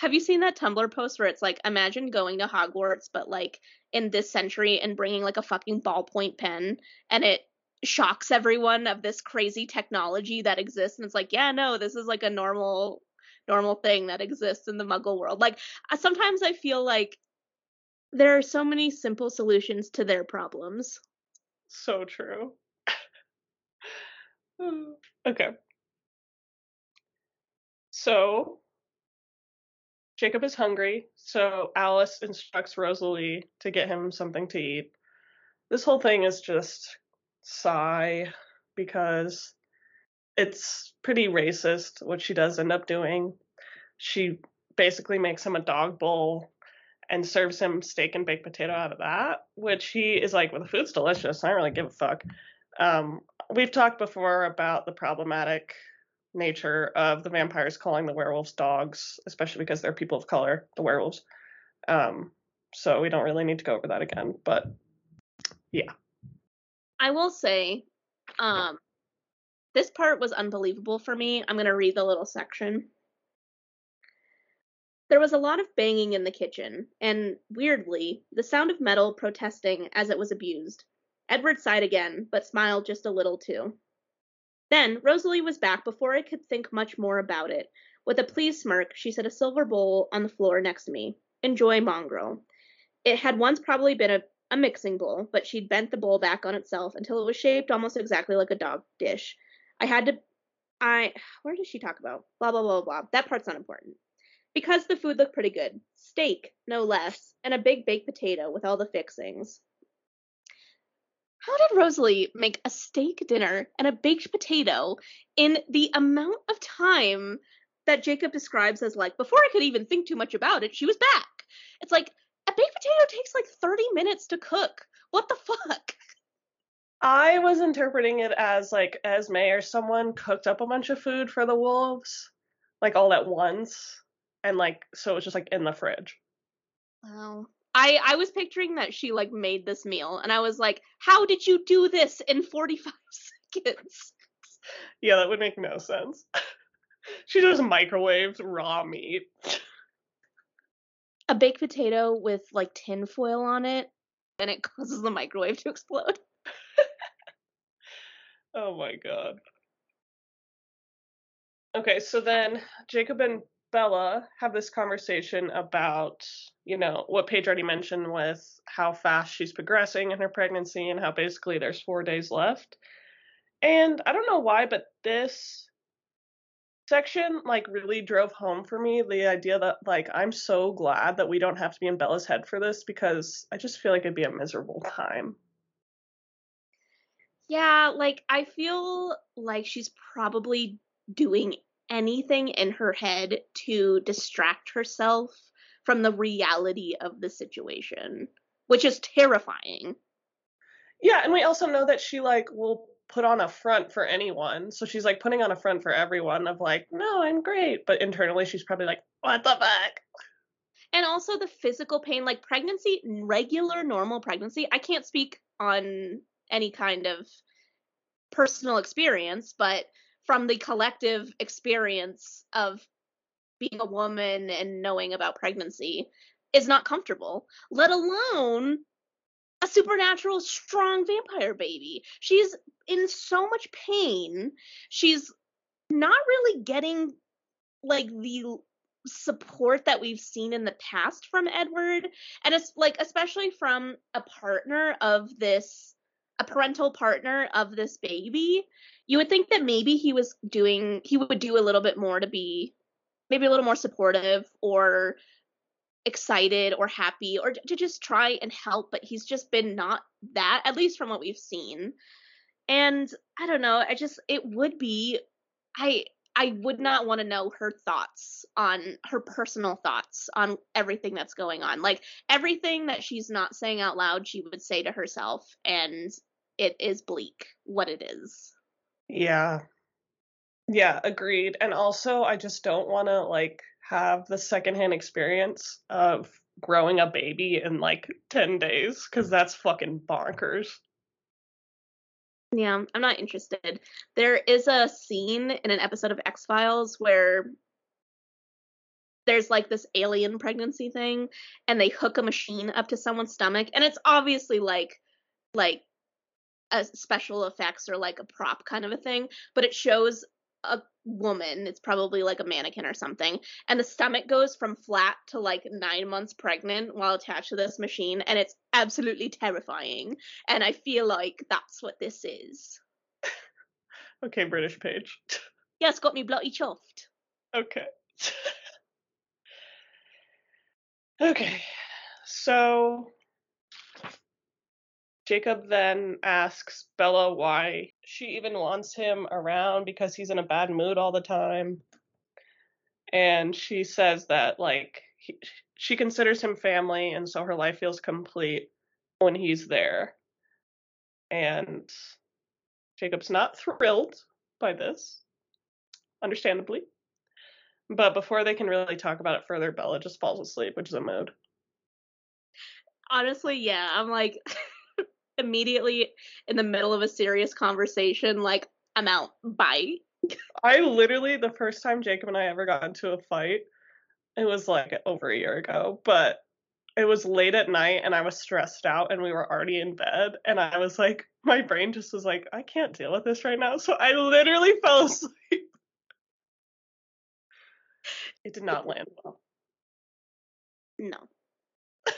have you seen that Tumblr post where it's like, imagine going to Hogwarts, but like in this century and bringing like a fucking ballpoint pen and it shocks everyone of this crazy technology that exists. And it's like, yeah, no, this is like a normal, normal thing that exists in the muggle world. Like uh, sometimes I feel like there are so many simple solutions to their problems. So true. <sighs> okay. So Jacob is hungry, so Alice instructs Rosalie to get him something to eat. This whole thing is just sigh because it's pretty racist what she does end up doing. She basically makes him a dog bowl and serves him steak and baked potato out of that, which he is like, well, the food's delicious. I don't really give a fuck. Um, we've talked before about the problematic nature of the vampires calling the werewolves dogs, especially because they're people of color, the werewolves. Um, so we don't really need to go over that again, but yeah. I will say, um, this part was unbelievable for me. I'm going to read the little section. There was a lot of banging in the kitchen, and weirdly, the sound of metal protesting as it was abused. Edward sighed again, but smiled just a little too. Then Rosalie was back before I could think much more about it. With a pleased smirk, she set a silver bowl on the floor next to me. Enjoy, mongrel. It had once probably been a, a mixing bowl, but she'd bent the bowl back on itself until it was shaped almost exactly like a dog dish. I had to. I. Where does she talk about? Blah, blah, blah, blah. That part's not important. Because the food looked pretty good. Steak, no less, and a big baked potato with all the fixings. How did Rosalie make a steak dinner and a baked potato in the amount of time that Jacob describes as like before I could even think too much about it, she was back. It's like a baked potato takes like 30 minutes to cook. What the fuck? I was interpreting it as like Esme or someone cooked up a bunch of food for the wolves, like all at once, and like so it was just like in the fridge. Wow. I I was picturing that she like made this meal, and I was like, how did you do this in 45 <laughs> seconds? Yeah, that would make no sense. <laughs> she just microwaved raw meat. A baked potato with like tin foil on it, and it <laughs> causes the microwave to explode. oh my god. Okay, so then Jacob and Bella have this conversation about, you know, what Paige already mentioned with how fast she's progressing in her pregnancy and how basically there's four days left. And I don't know why, but this section like really drove home for me the idea that like I'm so glad that we don't have to be in Bella's head for this because I just feel like it'd be a miserable time. Yeah, like I feel like she's probably doing anything in her head to distract herself from the reality of the situation, which is terrifying. Yeah, and we also know that she like will put on a front for anyone. So she's like putting on a front for everyone of like, "No, I'm great." But internally she's probably like, "What the fuck?" And also the physical pain like pregnancy, regular normal pregnancy. I can't speak on any kind of personal experience, but from the collective experience of being a woman and knowing about pregnancy is not comfortable, let alone a supernatural strong vampire baby. She's in so much pain. She's not really getting like the support that we've seen in the past from Edward and it's like especially from a partner of this a parental partner of this baby you would think that maybe he was doing he would do a little bit more to be maybe a little more supportive or excited or happy or to just try and help but he's just been not that at least from what we've seen. And i don't know i just it would be i i would not want to know her thoughts on her personal thoughts on everything that's going on. Like everything that she's not saying out loud she would say to herself and it is bleak what it is yeah. Yeah, agreed. And also, I just don't want to like have the secondhand experience of growing a baby in like 10 days because that's fucking bonkers. Yeah, I'm not interested. There is a scene in an episode of X Files where there's like this alien pregnancy thing and they hook a machine up to someone's stomach and it's obviously like like a special effects or like a prop kind of a thing, but it shows a woman, it's probably like a mannequin or something, and the stomach goes from flat to like nine months pregnant while attached to this machine, and it's absolutely terrifying. And I feel like that's what this is. <laughs> okay, British Paige. <laughs> Yes, got me bloody chuffed. Okay. <laughs> okay. So Jacob then asks Bella why she even wants him around because he's in a bad mood all the time. And she says that, like, he, she considers him family, and so her life feels complete when he's there. And Jacob's not thrilled by this, understandably. But before they can really talk about it further, Bella just falls asleep, which is a mood. Honestly, yeah, I'm like <laughs> immediately in the middle of a serious conversation, like, I'm out. Bye. I literally, the first time Jacob and I ever got into a fight, it was like over a year ago, but it was late at night and I was stressed out and we were already in bed. And I was like, my brain just was like, I can't deal with this right now. So I literally <laughs> fell asleep. It did not land well. No. <laughs>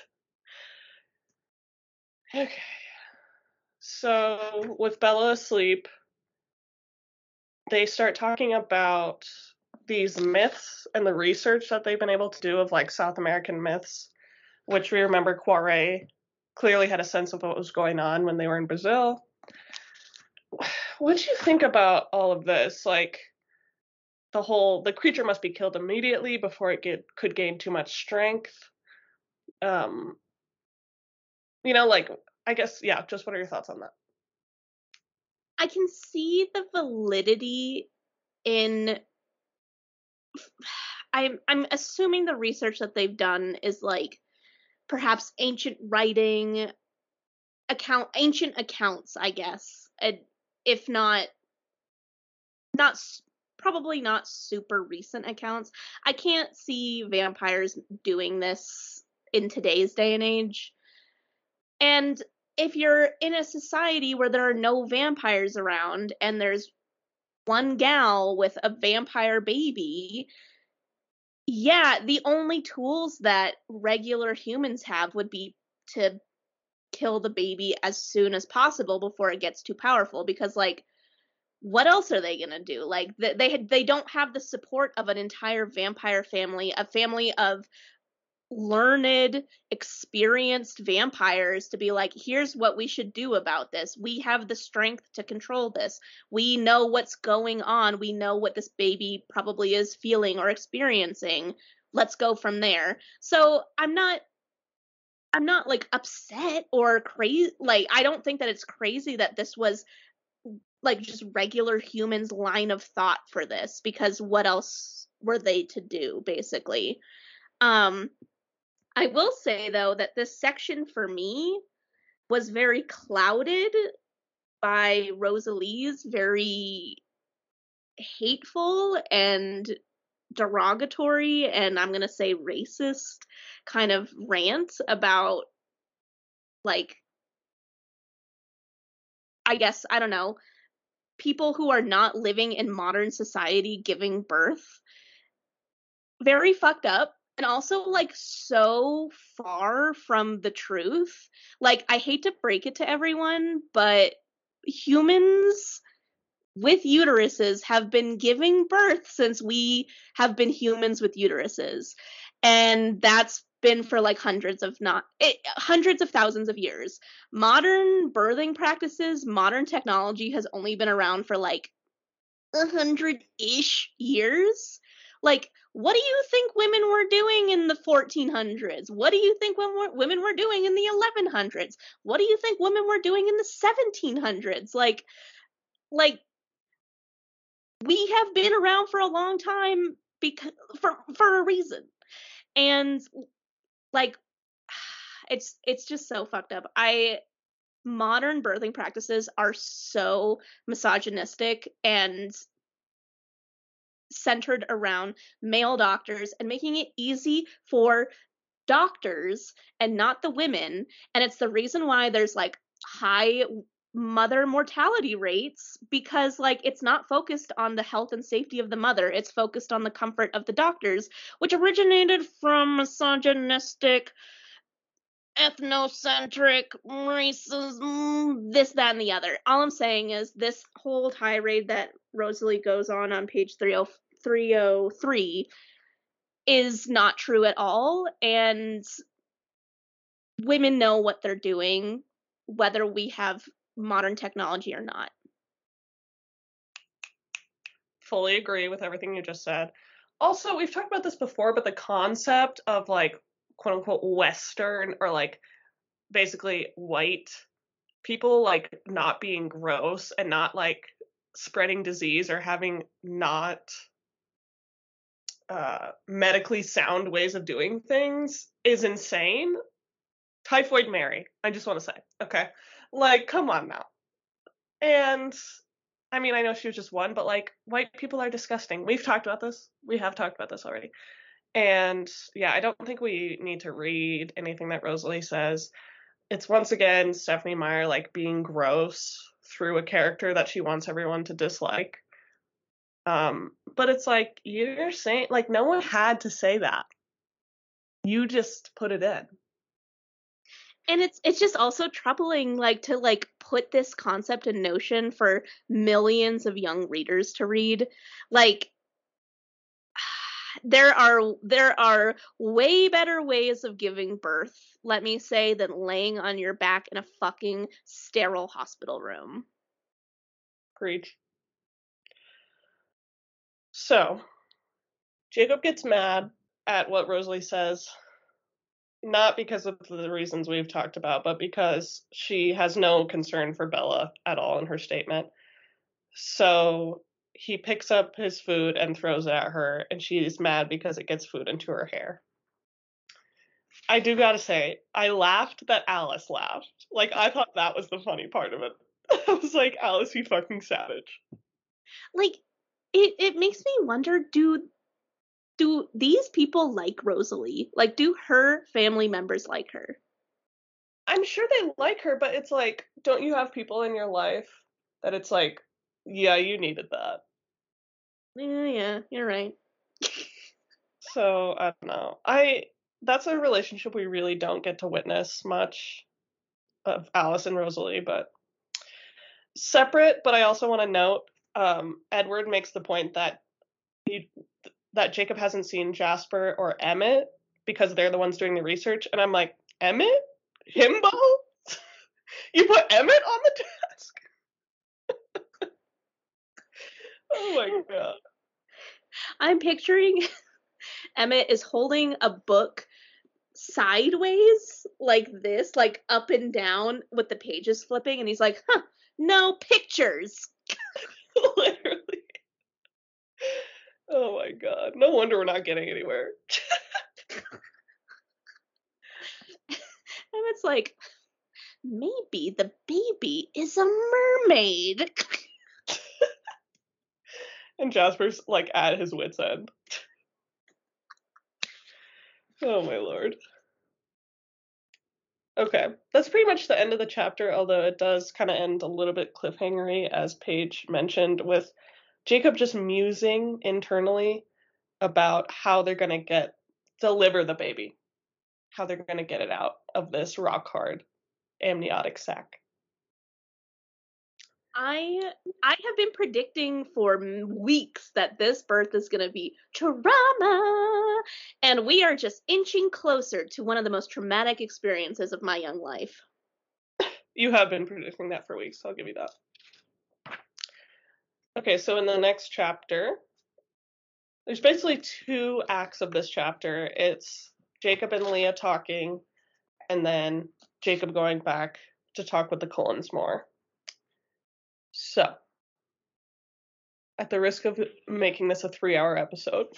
okay. So with Bella asleep, they start talking about these myths and the research that they've been able to do of like South American myths, which we remember Kaure clearly had a sense of what was going on when they were in Brazil. What do you think about all of this? Like the whole the creature must be killed immediately before it get could gain too much strength. Um you know, like I guess yeah, just what are your thoughts on that? I can see the validity in <sighs> I'm I'm assuming the research that they've done is like perhaps ancient writing account ancient accounts, I guess. If not not probably not super recent accounts. I can't see vampires doing this in today's day and age. And if you're in a society where there are no vampires around and there's one gal with a vampire baby, yeah, the only tools that regular humans have would be to kill the baby as soon as possible before it gets too powerful because like what else are they going to do? Like they they don't have the support of an entire vampire family a family of learned, experienced vampires to be like, here's what we should do about this. We have the strength to control this. We know what's going on. We know what this baby probably is feeling or experiencing. Let's go from there. So I'm not. I'm not like upset or crazy. Like, I don't think that it's crazy that this was like just regular humans' line of thought for this because what else were they to do, basically? Um, I will say though that this section for me was very clouded by Rosalie's very hateful and derogatory and I'm going to say racist kind of rant about like I guess I don't know people who are not living in modern society giving birth. Very fucked up and also like so far from the truth. Like I hate to break it to everyone, but humans with uteruses have been giving birth since we have been humans with uteruses. And that's been for like hundreds of not it, hundreds of thousands of years. Modern birthing practices, modern technology has only been around for like a hundred ish years. Like what do you think women were doing in the 1400s? What do you think women were doing in the 1100s? What do you think women were doing in the 1700s? Like, like we have been around for a long time because for for a reason, and like <sighs> it's it's just so fucked up. I modern birthing practices are so misogynistic and centered around male doctors and making it easy for doctors and not the women. And it's the reason why there's like high mother mortality rates because like it's not focused on the health and safety of the mother it's focused on the comfort of the doctors which originated from misogynistic ethnocentric racism this that and the other. All i'm saying is this whole tirade that rosalie goes on on page 303 is not true at all and women know what they're doing whether we have modern technology or not. Fully agree with everything you just said. Also we've talked about this before but the concept of like quote unquote Western or like basically white people like not being gross and not like spreading disease or having not uh, medically sound ways of doing things is insane. Typhoid Mary, I just want to say, okay, like come on now. And I mean, I know she was just one, but like white people are disgusting. We've talked about this. We have talked about this already. And yeah, I don't think we need to read anything that Rosalie says. It's once again Stephenie Meyer like being gross through a character that she wants everyone to dislike. Um, but it's like you're saying like no one had to say that. You just put it in. And it's it's just also troubling like to like put this concept and notion for millions of young readers to read. Like there are there are way better ways of giving birth, let me say, than laying on your back in a fucking sterile hospital room. Preach. So, Jacob gets mad at what Rosalie says, not because of the reasons we've talked about, but because she has no concern for Bella at all in her statement. So he picks up his food and throws it at her, and she's mad because it gets food into her hair. I do gotta say, I laughed that Alice laughed. Like, I thought that was the funny part of it. <laughs> I was like, Alice, you fucking savage. Like, it, it makes me wonder do do these people like Rosalie? Like, do her family members like her? I'm sure they like her, but it's like, don't you have people in your life that it's like, yeah, you needed that. Yeah, yeah, you're right. so I don't know. I that's a relationship we really don't get to witness much of Alice and Rosalie, but separate. But I also want to note, um, Edward makes the point that he, that Jacob hasn't seen Jasper or Emmett because they're the ones doing the research, and I'm like, Emmett, himbo, <laughs> you put Emmett on the desk. Oh my god. I'm picturing <laughs> Emmett is holding a book sideways like this, like up and down with the pages flipping, and he's like, huh, no pictures. <laughs> Literally. Oh my god. No wonder we're not getting anywhere. <laughs> Emmett's like, maybe the baby is a mermaid. And Jasper's like at his wits' end. oh my lord. Okay, that's pretty much the end of the chapter, although it does kind of end a little bit cliffhangery, as Paige mentioned, with Jacob just musing internally about how they're gonna get deliver the baby, how they're gonna get it out of this rock hard amniotic sac. I I have been predicting for weeks that this birth is going to be trauma and we are just inching closer to one of the most traumatic experiences of my young life. You have been predicting that for weeks, I'll give you that. Okay, so in the next chapter, there's basically two acts of this chapter. It's Jacob and Leah talking and then Jacob going back to talk with the Cullens more. So, at the risk of making this a three hour episode,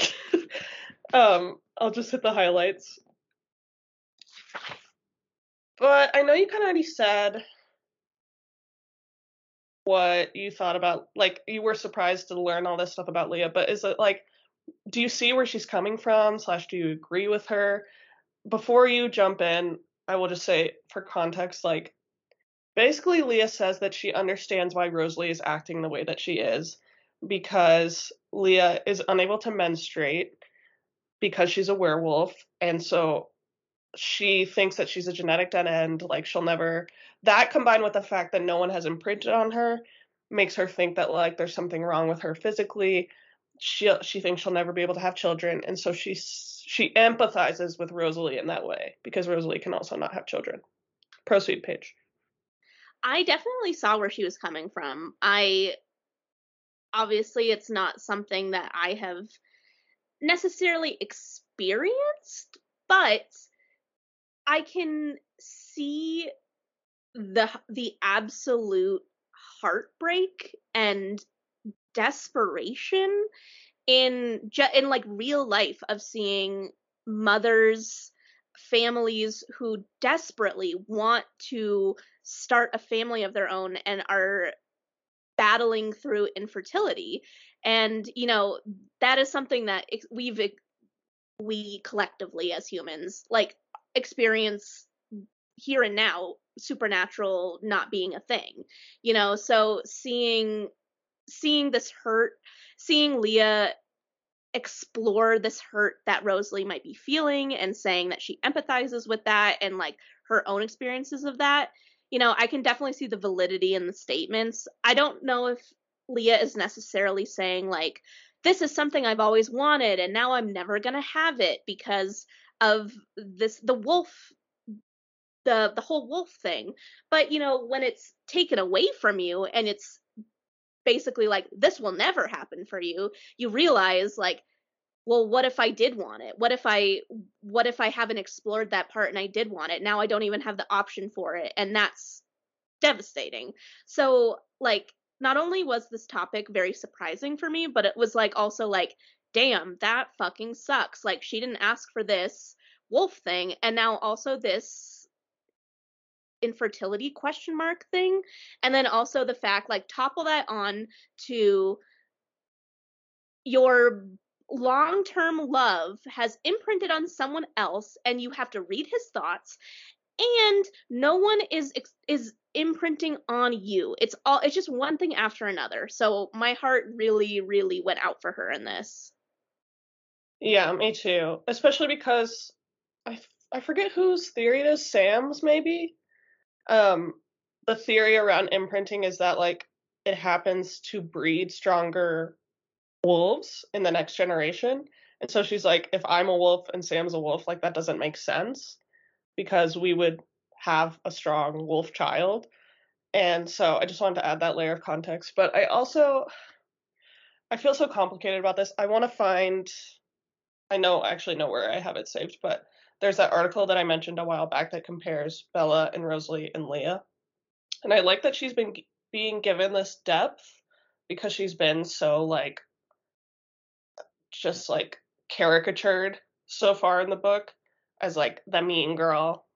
<laughs> um, I'll just hit the highlights. But I know you kind of already said what you thought about, like, you were surprised to learn all this stuff about Leah, but is it like, do you see where she's coming from, slash, do you agree with her? Before you jump in, I will just say, for context, like, basically Leah says that she understands why Rosalie is acting the way that she is because Leah is unable to menstruate because she's a werewolf and so she thinks that she's a genetic dead end like she'll never that combined with the fact that no one has imprinted on her makes her think that like there's something wrong with her physically. She she thinks she'll never be able to have children and so she she empathizes with Rosalie in that way because Rosalie can also not have children. Proceed Paige I definitely saw where she was coming from. I obviously it's not something that I have necessarily experienced, but I can see the the absolute heartbreak and desperation in in like real life of seeing mothers families who desperately want to start a family of their own and are battling through infertility. And you know that is something that we've we collectively as humans like experience here and now supernatural not being a thing you know? So seeing seeing this hurt seeing leah explore this hurt that rosalie might be feeling and saying that she empathizes with that and like her own experiences of that you know i can definitely see the validity in the statements. I don't know if leah is necessarily saying like this is something i've always wanted and now i'm never going to have it because of this the wolf the the whole wolf thing. But you know when it's taken away from you and it's basically like this will never happen for you you realize like well what if i did want it? What if i what if i haven't explored that part and i did want it? Now i don't even have the option for it and that's devastating. So like not only was this topic very surprising for me but it was like also like damn that fucking sucks. Like she didn't ask for this wolf thing and now also this infertility question mark thing. And then also the fact like topple that on to your long-term love has imprinted on someone else and you have to read his thoughts and no one is is imprinting on you. It's all it's just one thing after another. So my heart really really went out for her in this. Yeah me too. Especially because i i forget whose theory it is sam's maybe? Um the theory around imprinting is that like it happens to breed stronger wolves in the next generation. And so she's like, if I'm a wolf and Sam's a wolf, like that doesn't make sense because we would have a strong wolf child. And so I just wanted to add that layer of context. But I also I feel so complicated about this. I want to find I know actually know where I have it saved, but there's that article that I mentioned a while back that compares Bella and Rosalie and Leah. And I like that she's been being given this depth because she's been so like just like caricatured so far in the book as like the mean girl.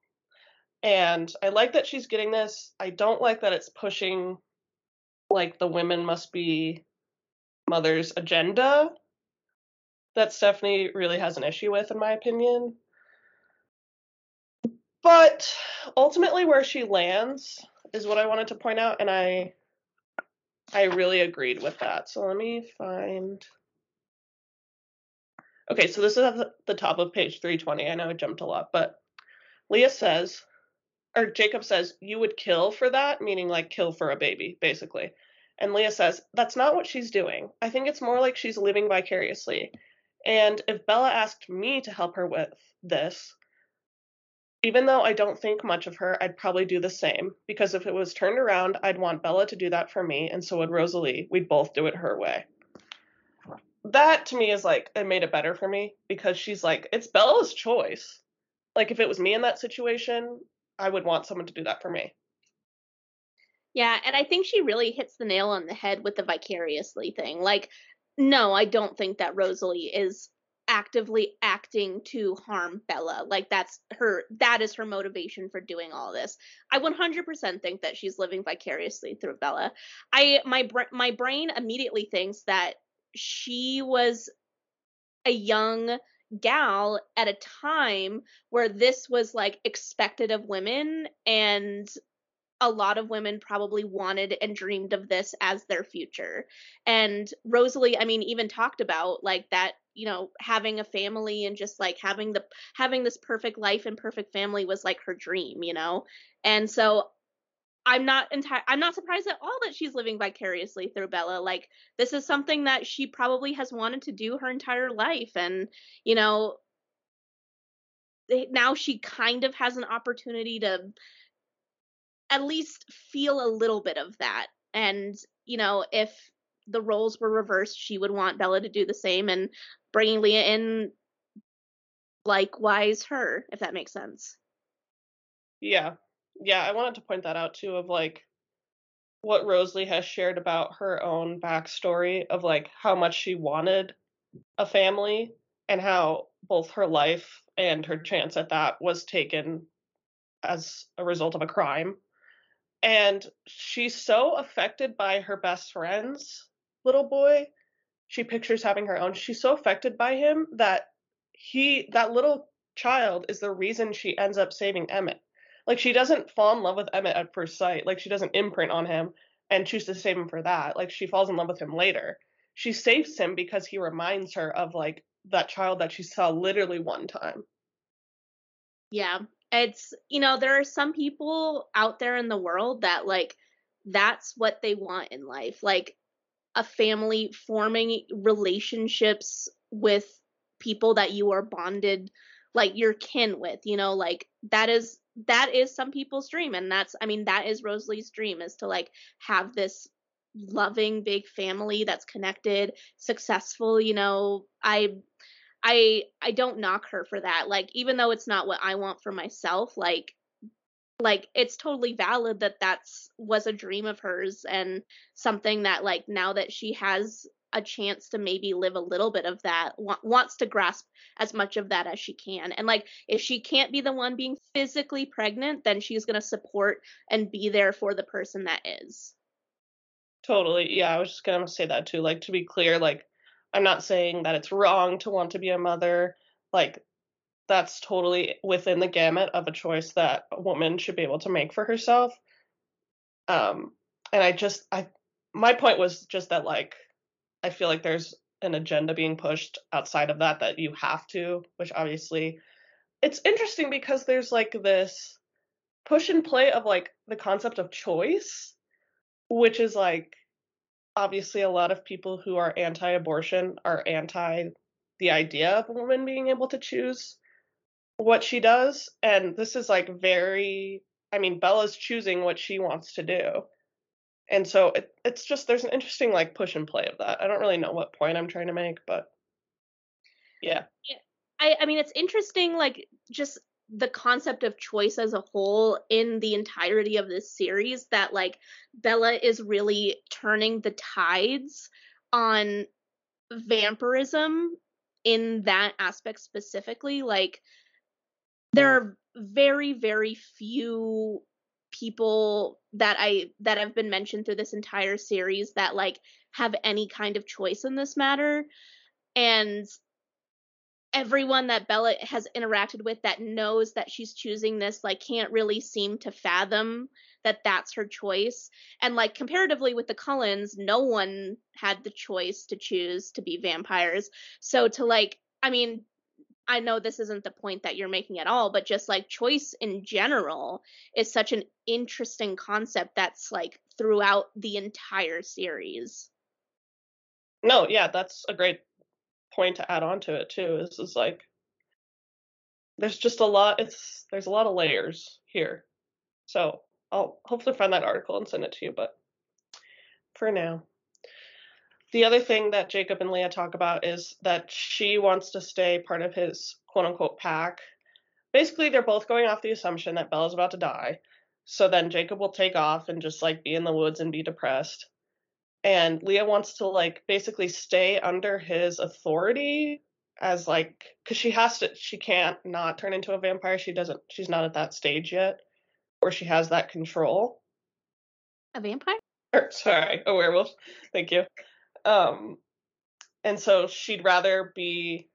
And I like that she's getting this. I don't like that it's pushing like the women must be mother's agenda that Stephenie really has an issue with, in my opinion. But ultimately, where she lands is what I wanted to point out, and I I really agreed with that. So let me find. Okay, so this is at the top of page 320. I know it jumped a lot, but Leah says, or Jacob says, you would kill for that, meaning like kill for a baby, basically. And Leah says, that's not what she's doing. I think it's more like she's living vicariously. And if Bella asked me to help her with this, even though I don't think much of her, I'd probably do the same. Because if it was turned around, I'd want Bella to do that for me, and so would Rosalie. We'd both do it her way that to me is like it made it better for me because she's like it's Bella's choice. Like if it was me in that situation, I would want someone to do that for me. Yeah, and I think she really hits the nail on the head with the vicariously thing. Like no, I don't think that Rosalie is actively acting to harm Bella. Like that's her that is her motivation for doing all this. I 100% think that she's living vicariously through Bella. I my my brain immediately thinks that she was a young gal at a time where this was like expected of women and a lot of women probably wanted and dreamed of this as their future. And Rosalie, I mean, even talked about like that, you know, having a family and just like having the having this perfect life and perfect family was like her dream, you know. And so I'm not entire I'm not surprised at all that she's living vicariously through Bella. Like this is something that she probably has wanted to do her entire life and you know now she kind of has an opportunity to at least feel a little bit of that. And you know, if the roles were reversed, she would want Bella to do the same and bringing Leah in likewise her, if that makes sense. Yeah, yeah, I wanted to point that out too of like what Rosalie has shared about her own backstory of like how much she wanted a family and how both her life and her chance at that was taken as a result of a crime. And she's so affected by her best friend's little boy. She pictures having her own. She's so affected by him that he, that little child, is the reason she ends up saving Emmett. Like, she doesn't fall in love with Emmett at first sight. Like, she doesn't imprint on him and choose to save him for that. Like, she falls in love with him later. She saves him because he reminds her of, like, that child that she saw literally one time. Yeah. It's, you know, there are some people out there in the world that like that's what they want in life. Like a family forming relationships with people that you are bonded like your kin with, you know, like that is that is some people's dream and that's I mean that is Rosalie's dream is to like have this loving big family that's connected, successful, you know. I I I don't knock her for that. Like even though it's not what I want for myself, like like it's totally valid that that's was a dream of hers and something that like now that she has a chance to maybe live a little bit of that wa- wants to grasp as much of that as she can and like if she can't be the one being physically pregnant then she's going to support and be there for the person that is totally yeah i was just going to say that too like to be clear like I'm not saying that it's wrong to want to be a mother. Like, that's totally within the gamut of a choice that a woman should be able to make for herself. Um, and I just, I, my point was just that, like, I feel like there's an agenda being pushed outside of that that you have to, which obviously it's interesting because there's like this push and play of like the concept of choice, which is like obviously a lot of people who are anti-abortion are anti the idea of a woman being able to choose what she does and this is like very i mean bella's choosing what she wants to do and so it, it's just there's an interesting like push and play of that. I don't really know what point i'm trying to make but yeah. I, I mean it's interesting like just the concept of choice as a whole in the entirety of this series that like Bella is really turning the tides on vampirism in that aspect specifically like there mm. are very very few people that I that have been mentioned through this entire series that like have any kind of choice in this matter. And everyone that Bella has interacted with that knows that she's choosing this like can't really seem to fathom that that's her choice. And like comparatively with the Cullens no one had the choice to choose to be vampires. So to like I mean I know this isn't the point that you're making at all but just like choice in general is such an interesting concept that's like throughout the entire series. No yeah that's a great point to add on to it too is is like there's just a lot it's there's a lot of layers here. So i'll hopefully find that article and send it to you but for now the other thing that jacob and leah talk about is that she wants to stay part of his quote unquote pack. Basically they're both going off the assumption that bella's about to die. So then jacob will take off and just like be in the woods and be depressed. And Leah wants to like basically stay under his authority as like because she has to she can't not turn into a vampire. She doesn't she's not at that stage yet where she has that control. A vampire? Or <laughs> sorry a werewolf. Thank you um and so she'd rather be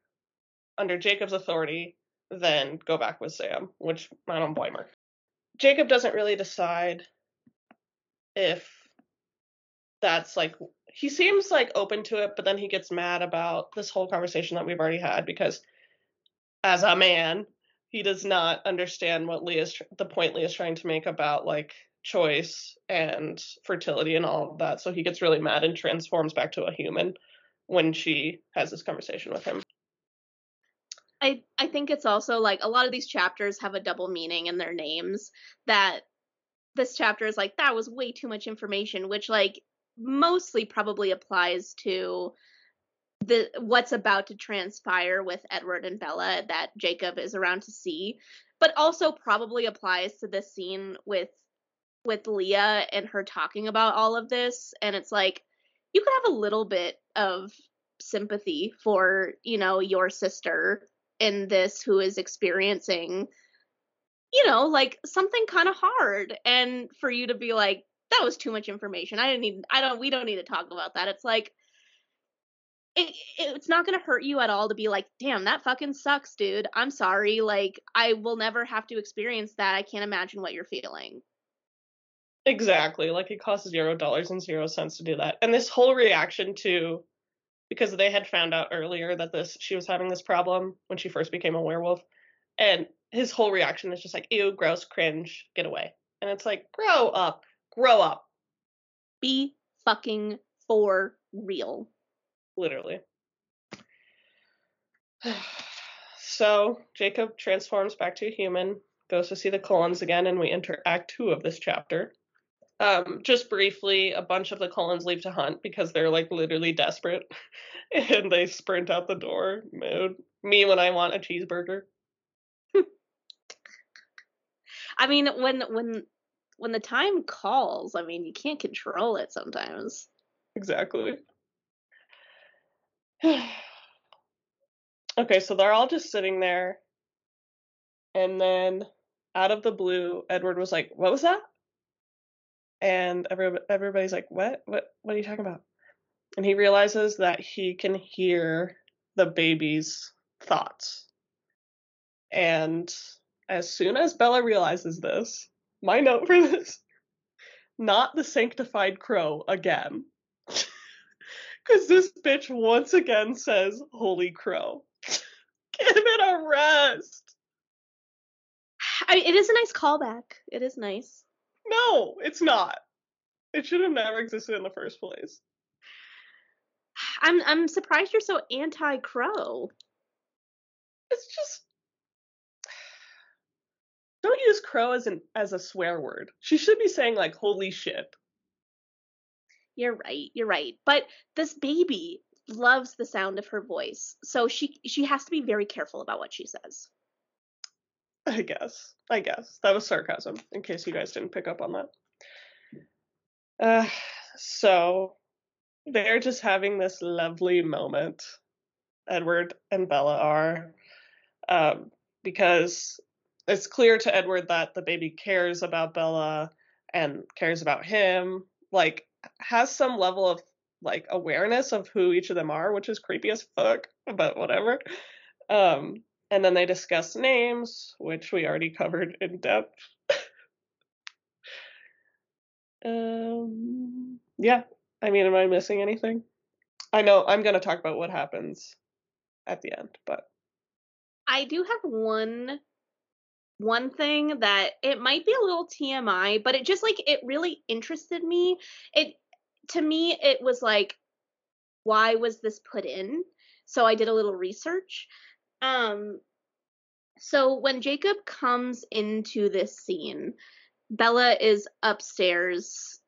under jacob's authority than go back with sam which i don't blame her. Jacob doesn't really decide if that's like he seems like open to it, but then he gets mad about this whole conversation that we've already had because as a man, he does not understand what Leah's the point Leah's trying to make about like choice and fertility and all of that. So he gets really mad and transforms back to a human when she has this conversation with him. I I think it's also like a lot of these chapters have a double meaning in their names that this chapter is like that was way too much information which like mostly probably applies to the what's about to transpire with Edward and Bella that Jacob is around to see. but also probably applies to this scene with with Leah and her talking about all of this and it's like you could have a little bit of sympathy for, you know, your sister in this who is experiencing you know, like something kind of hard and for you to be like that was too much information. I didn't need I don't we don't need to talk about that. It's like it, it's not going to hurt you at all to be like, damn, that fucking sucks, dude. I'm sorry. Like, I will never have to experience that. I can't imagine what you're feeling. Exactly. Like, it costs zero dollars and zero cents to do that. And this whole reaction to, because they had found out earlier that this, she was having this problem when she first became a werewolf. And his whole reaction is just like, ew, gross, cringe, get away. And it's like, grow up, grow up. Be fucking for real literally. <sighs> so Jacob transforms back to a human, goes to see the Cullens again, and we enter Act Two of this chapter. Um, just briefly, a bunch of the Cullens leave to hunt because they're like literally desperate, <laughs> and they sprint out the door. Mode me when I want a cheeseburger. <laughs> I mean, when when when the time calls, I mean, you can't control it sometimes. Exactly. <sighs> okay, so they're all just sitting there. And then out of the blue, Edward was like, "What was that?" And every, everybody's like, "What? What? What are you talking about?" And he realizes that he can hear the baby's thoughts. And as soon as Bella realizes this, my note for this, not the sanctified crow again. <laughs> Because this bitch once again says, Holy crow. <laughs> Give it a rest. I mean, it is a nice callback. It is nice. No, it's not. It should have never existed in the first place. I'm I'm surprised you're so anti crow. It's just <sighs> don't use crow as an as a swear word. She should be saying like holy shit. You're right. You're right. But this baby loves the sound of her voice. So she she has to be very careful about what she says. I guess. I guess. That was sarcasm in case you guys didn't pick up on that. Uh so they're just having this lovely moment. Edward and Bella are um because it's clear to Edward that the baby cares about Bella and cares about him. Like has some level of like awareness of who each of them are, which is creepy as fuck, but whatever. Um, and then they discuss names, which we already covered in depth. <laughs> um, yeah, I mean, am I missing anything? I know I'm going to talk about what happens at the end, but I do have one one thing that it might be a little TMI, but it just like it really interested me. It to me it was like why was this put in? So I did a little research. Um so when Jacob comes into this scene, Bella is upstairs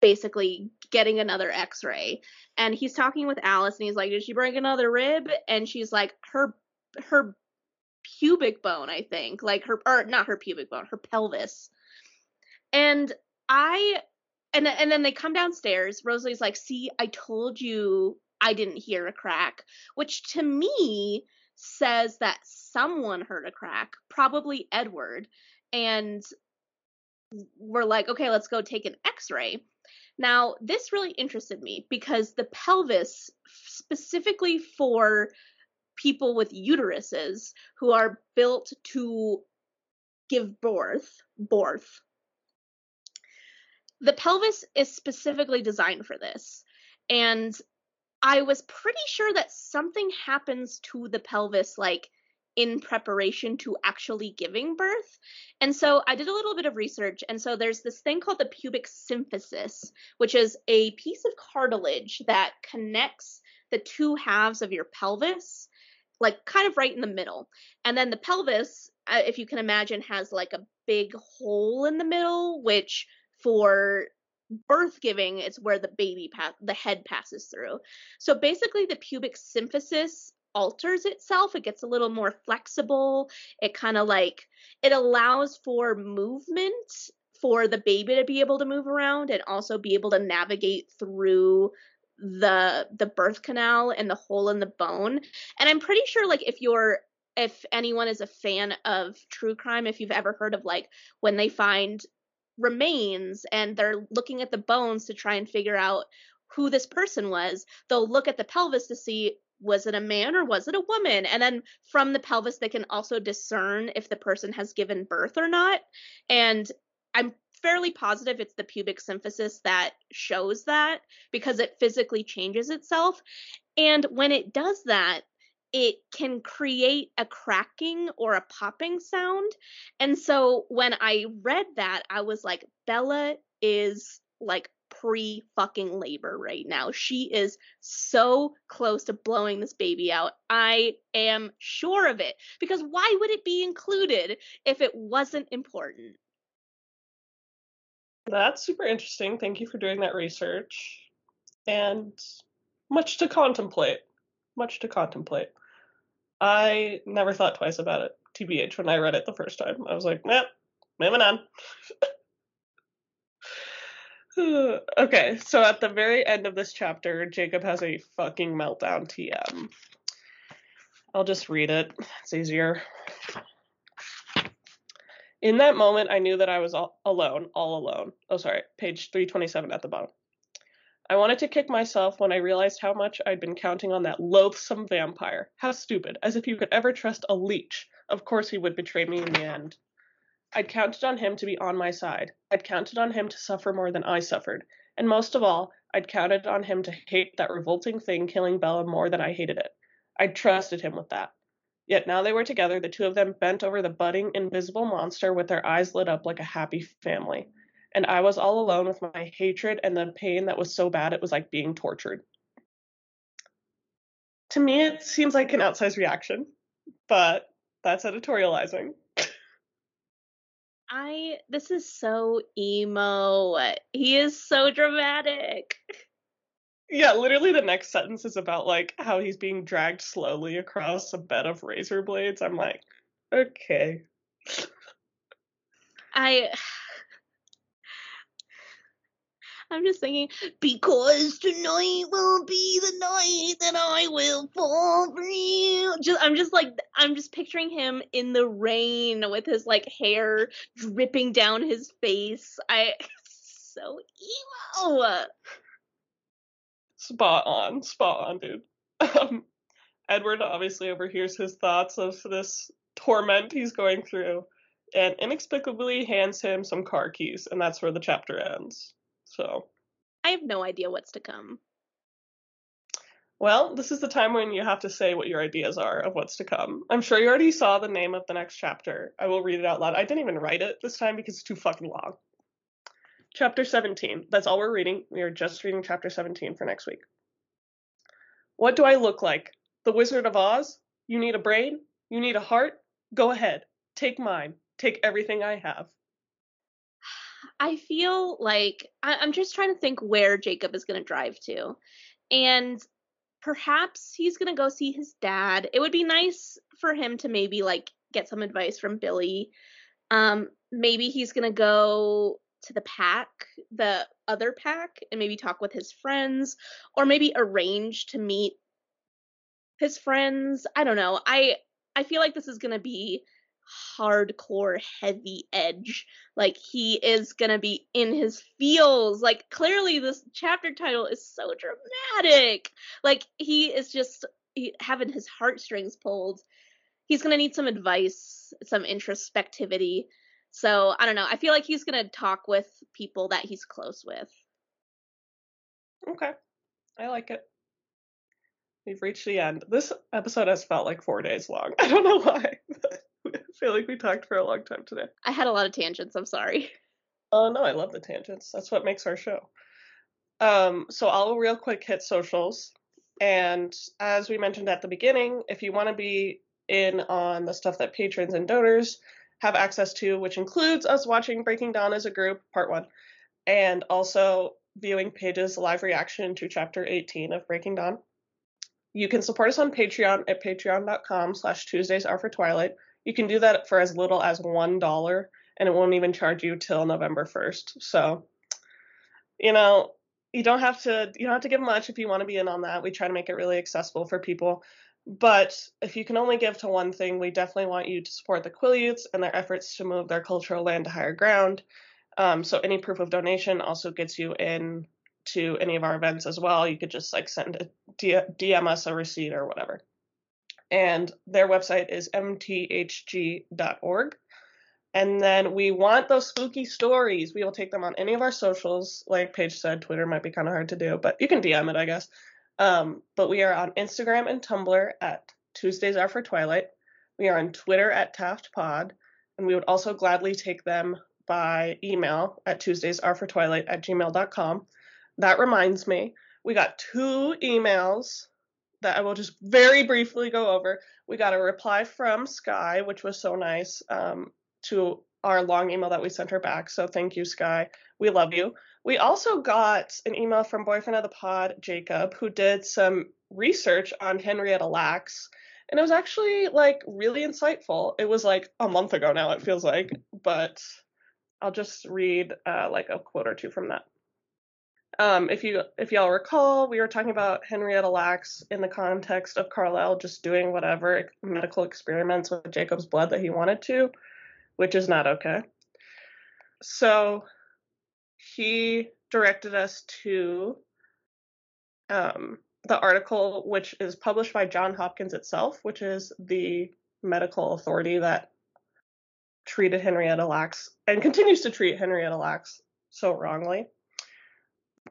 basically getting another x-ray and he's talking with Alice and he's like did she break another rib and she's like her her pubic bone, I think, like her or not her pubic bone, her pelvis. And I and and then they come downstairs. Rosalie's like, "See, I told you I didn't hear a crack," which to me says that someone heard a crack, probably Edward, and we're like, "Okay, let's go take an x-ray." Now, this really interested me because the pelvis specifically for people with uteruses who are built to give birth, birth. The pelvis is specifically designed for this. And I was pretty sure that something happens to the pelvis like in preparation to actually giving birth. And so I did a little bit of research. And so there's this thing called the pubic symphysis, which is a piece of cartilage that connects the two halves of your pelvis like kind of right in the middle. And then the pelvis, uh, if you can imagine, has like a big hole in the middle, which for birth giving is where the baby pa- the head passes through. So basically, the pubic symphysis alters itself. It gets a little more flexible. It kind of like it allows for movement for the baby to be able to move around and also be able to navigate through the the birth canal and the hole in the bone. And I'm pretty sure like if you're if anyone is a fan of true crime, if you've ever heard of like when they find remains and they're looking at the bones to try and figure out who this person was, they'll look at the pelvis to see was it a man or was it a woman? And then from the pelvis, they can also discern if the person has given birth or not. And I'm fairly positive it's the pubic symphysis that shows that because it physically changes itself. And when it does that, it can create a cracking or a popping sound. And so when I read that, I was like, Bella is like pre fucking labor right now. She is so close to blowing this baby out. I am sure of it. Because why would it be included if it wasn't important? That's super interesting. Thank you for doing that research. And much to contemplate. Much to contemplate. I never thought twice about it, TBH, when I read it the first time. I was like, "Yep, moving on. <sighs> okay, so at the very end of this chapter, Jacob has a fucking meltdown TM. I'll just read it, it's easier. In that moment, I knew that I was all alone, all alone. Oh, sorry, page 327 at the bottom. I wanted to kick myself when I realized how much I'd been counting on that loathsome vampire. How stupid, as if you could ever trust a leech. Of course he would betray me in the end. I'd counted on him to be on my side. I'd counted on him to suffer more than I suffered. And most of all, I'd counted on him to hate that revolting thing killing Bella more than I hated it. I'd trusted him with that. Yet now they were together, the two of them bent over the budding, invisible monster with their eyes lit up like a happy family and I was all alone with my hatred and the pain that was so bad it was like being tortured. To me, it seems like an outsized reaction, but that's editorializing. I this is so emo. He is so dramatic. Yeah, literally the next sentence is about like how he's being dragged slowly across a bed of razor blades. I'm like, okay. I I'm just thinking, because tonight will be the night that I will fall for you. Just, I'm just like, I'm just picturing him in the rain with his like hair dripping down his face. I, <laughs> so emo. Spot on, spot on, dude. Um, Edward obviously overhears his thoughts of this torment he's going through and inexplicably hands him some car keys, and that's where the chapter ends. So I have no idea what's to come. Well, this is the time when you have to say what your ideas are of what's to come. I'm sure you already saw the name of the next chapter. I will read it out loud. I didn't even write it this time because it's too fucking long. Chapter 17. That's all we're reading. We are just reading chapter 17 for next week. What do I look like? The Wizard of Oz? You need a brain? You need a heart? Go ahead. Take mine. Take everything I have. I feel like I, am just trying to think where Jacob is going to drive to. And perhaps he's going to go see his dad. It would be nice for him to maybe like get some advice from Billy. Um, maybe he's going to go to the pack, the other pack, and maybe talk with his friends, or maybe arrange to meet his friends. I don't know. I I feel like this is going to be hardcore heavy edge. Like he is gonna be in his feels. Like clearly this chapter title is so dramatic. Like he is just he, having his heartstrings pulled. He's gonna need some advice some introspectivity. So i don't know. I feel like he's gonna talk with people that he's close with. Okay. I like it. We've reached the end. This episode has felt like four days long. <laughs> I don't know why feel like we talked for a long time today. I had a lot of tangents. I'm sorry. <laughs> Oh uh, no, I love the tangents. That's what makes our show. Um, so I'll real quick hit socials. And as we mentioned at the beginning, if you want to be in on the stuff that patrons and donors have access to, which includes us watching Breaking Dawn as a group, part one, and also viewing Paige's live reaction to chapter 18 of Breaking Dawn. You can support us on Patreon at patreon.com slash Tuesdays are for Twilight. You can do that for as little as $1 and it won't even charge you till November 1st. So, you know, you don't have to you don't have to give much if you want to be in on that. We try to make it really accessible for people. But if you can only give to one thing, we definitely want you to support the Quileutes and their efforts to move their cultural land to higher ground. Um, so any proof of donation also gets you in to any of our events as well. You could just like send a DM us a receipt or whatever. And their website is mthg.org. And then we want those spooky stories. We will take them on any of our socials. Like Paige said, Twitter might be kind of hard to do, but you can DM it, I guess. Um, but we are on Instagram and Tumblr at Tuesdays Are for Twilight. We are on Twitter at Taft Pod, and we would also gladly take them by email at Tuesdays Are for Twilight at gmail.com. That reminds me, we got two emails that I will just very briefly go over. We got a reply from Sky, which was so nice um, to our long email that we sent her back. So thank you, Sky. We love you. We also got an email from boyfriend of the pod, Jacob, who did some research on Henrietta Lacks. And it was actually like really insightful. It was like a month ago now, it feels like, but I'll just read uh, like a quote or two from that. Um, if you if y'all recall, we were talking about Henrietta Lacks in the context of Carlisle just doing whatever medical experiments with Jacob's blood that he wanted to, which is not okay. So he directed us to um, the article, which is published by John Hopkins itself, which is the medical authority that treated Henrietta Lacks and continues to treat Henrietta Lacks so wrongly.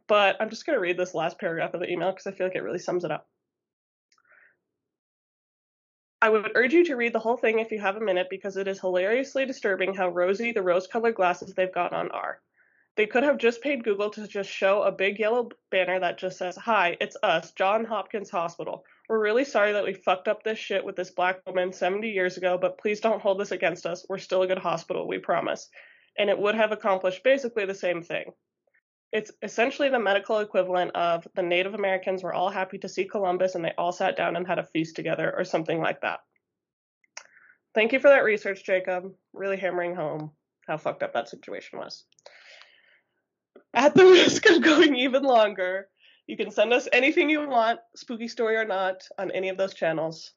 But I'm just going to read this last paragraph of the email because I feel like it really sums it up. I would urge you to read the whole thing if you have a minute because it is hilariously disturbing how rosy the rose colored glasses they've got on are. They could have just paid Google to just show a big yellow banner that just says, Hi, it's us, John Hopkins Hospital. We're really sorry that we fucked up this shit with this black woman 70 years ago, but please don't hold this against us. We're still a good hospital, we promise. And it would have accomplished basically the same thing. It's essentially the medical equivalent of the Native Americans were all happy to see Columbus and they all sat down and had a feast together or something like that. Thank you for that research, Jacob. Really hammering home how fucked up that situation was. At the <laughs> risk of going even longer, you can send us anything you want, spooky story or not, on any of those channels.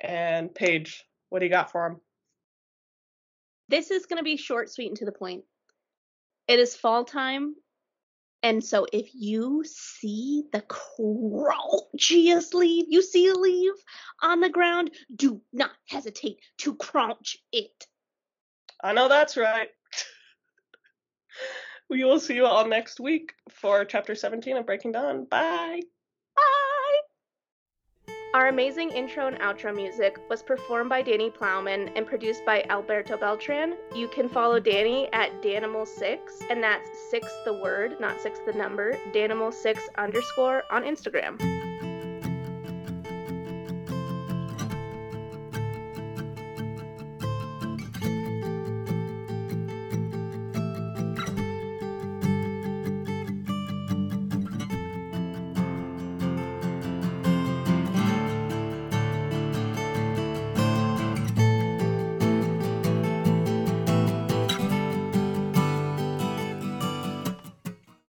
And Paige, what do you got for them? This is going to be short, sweet, and to the point. It is fall time, and so if you see the crouchiest leaf, you see a leaf on the ground, do not hesitate to crouch it. I know that's right. <laughs> we will see you all next week for chapter 17 of Breaking Dawn. Bye. Our amazing intro and outro music was performed by Danny Plowman and produced by Alberto Beltran. You can follow Danny at Danimal6, and that's six the word, not six the number, Danimal6 underscore on Instagram.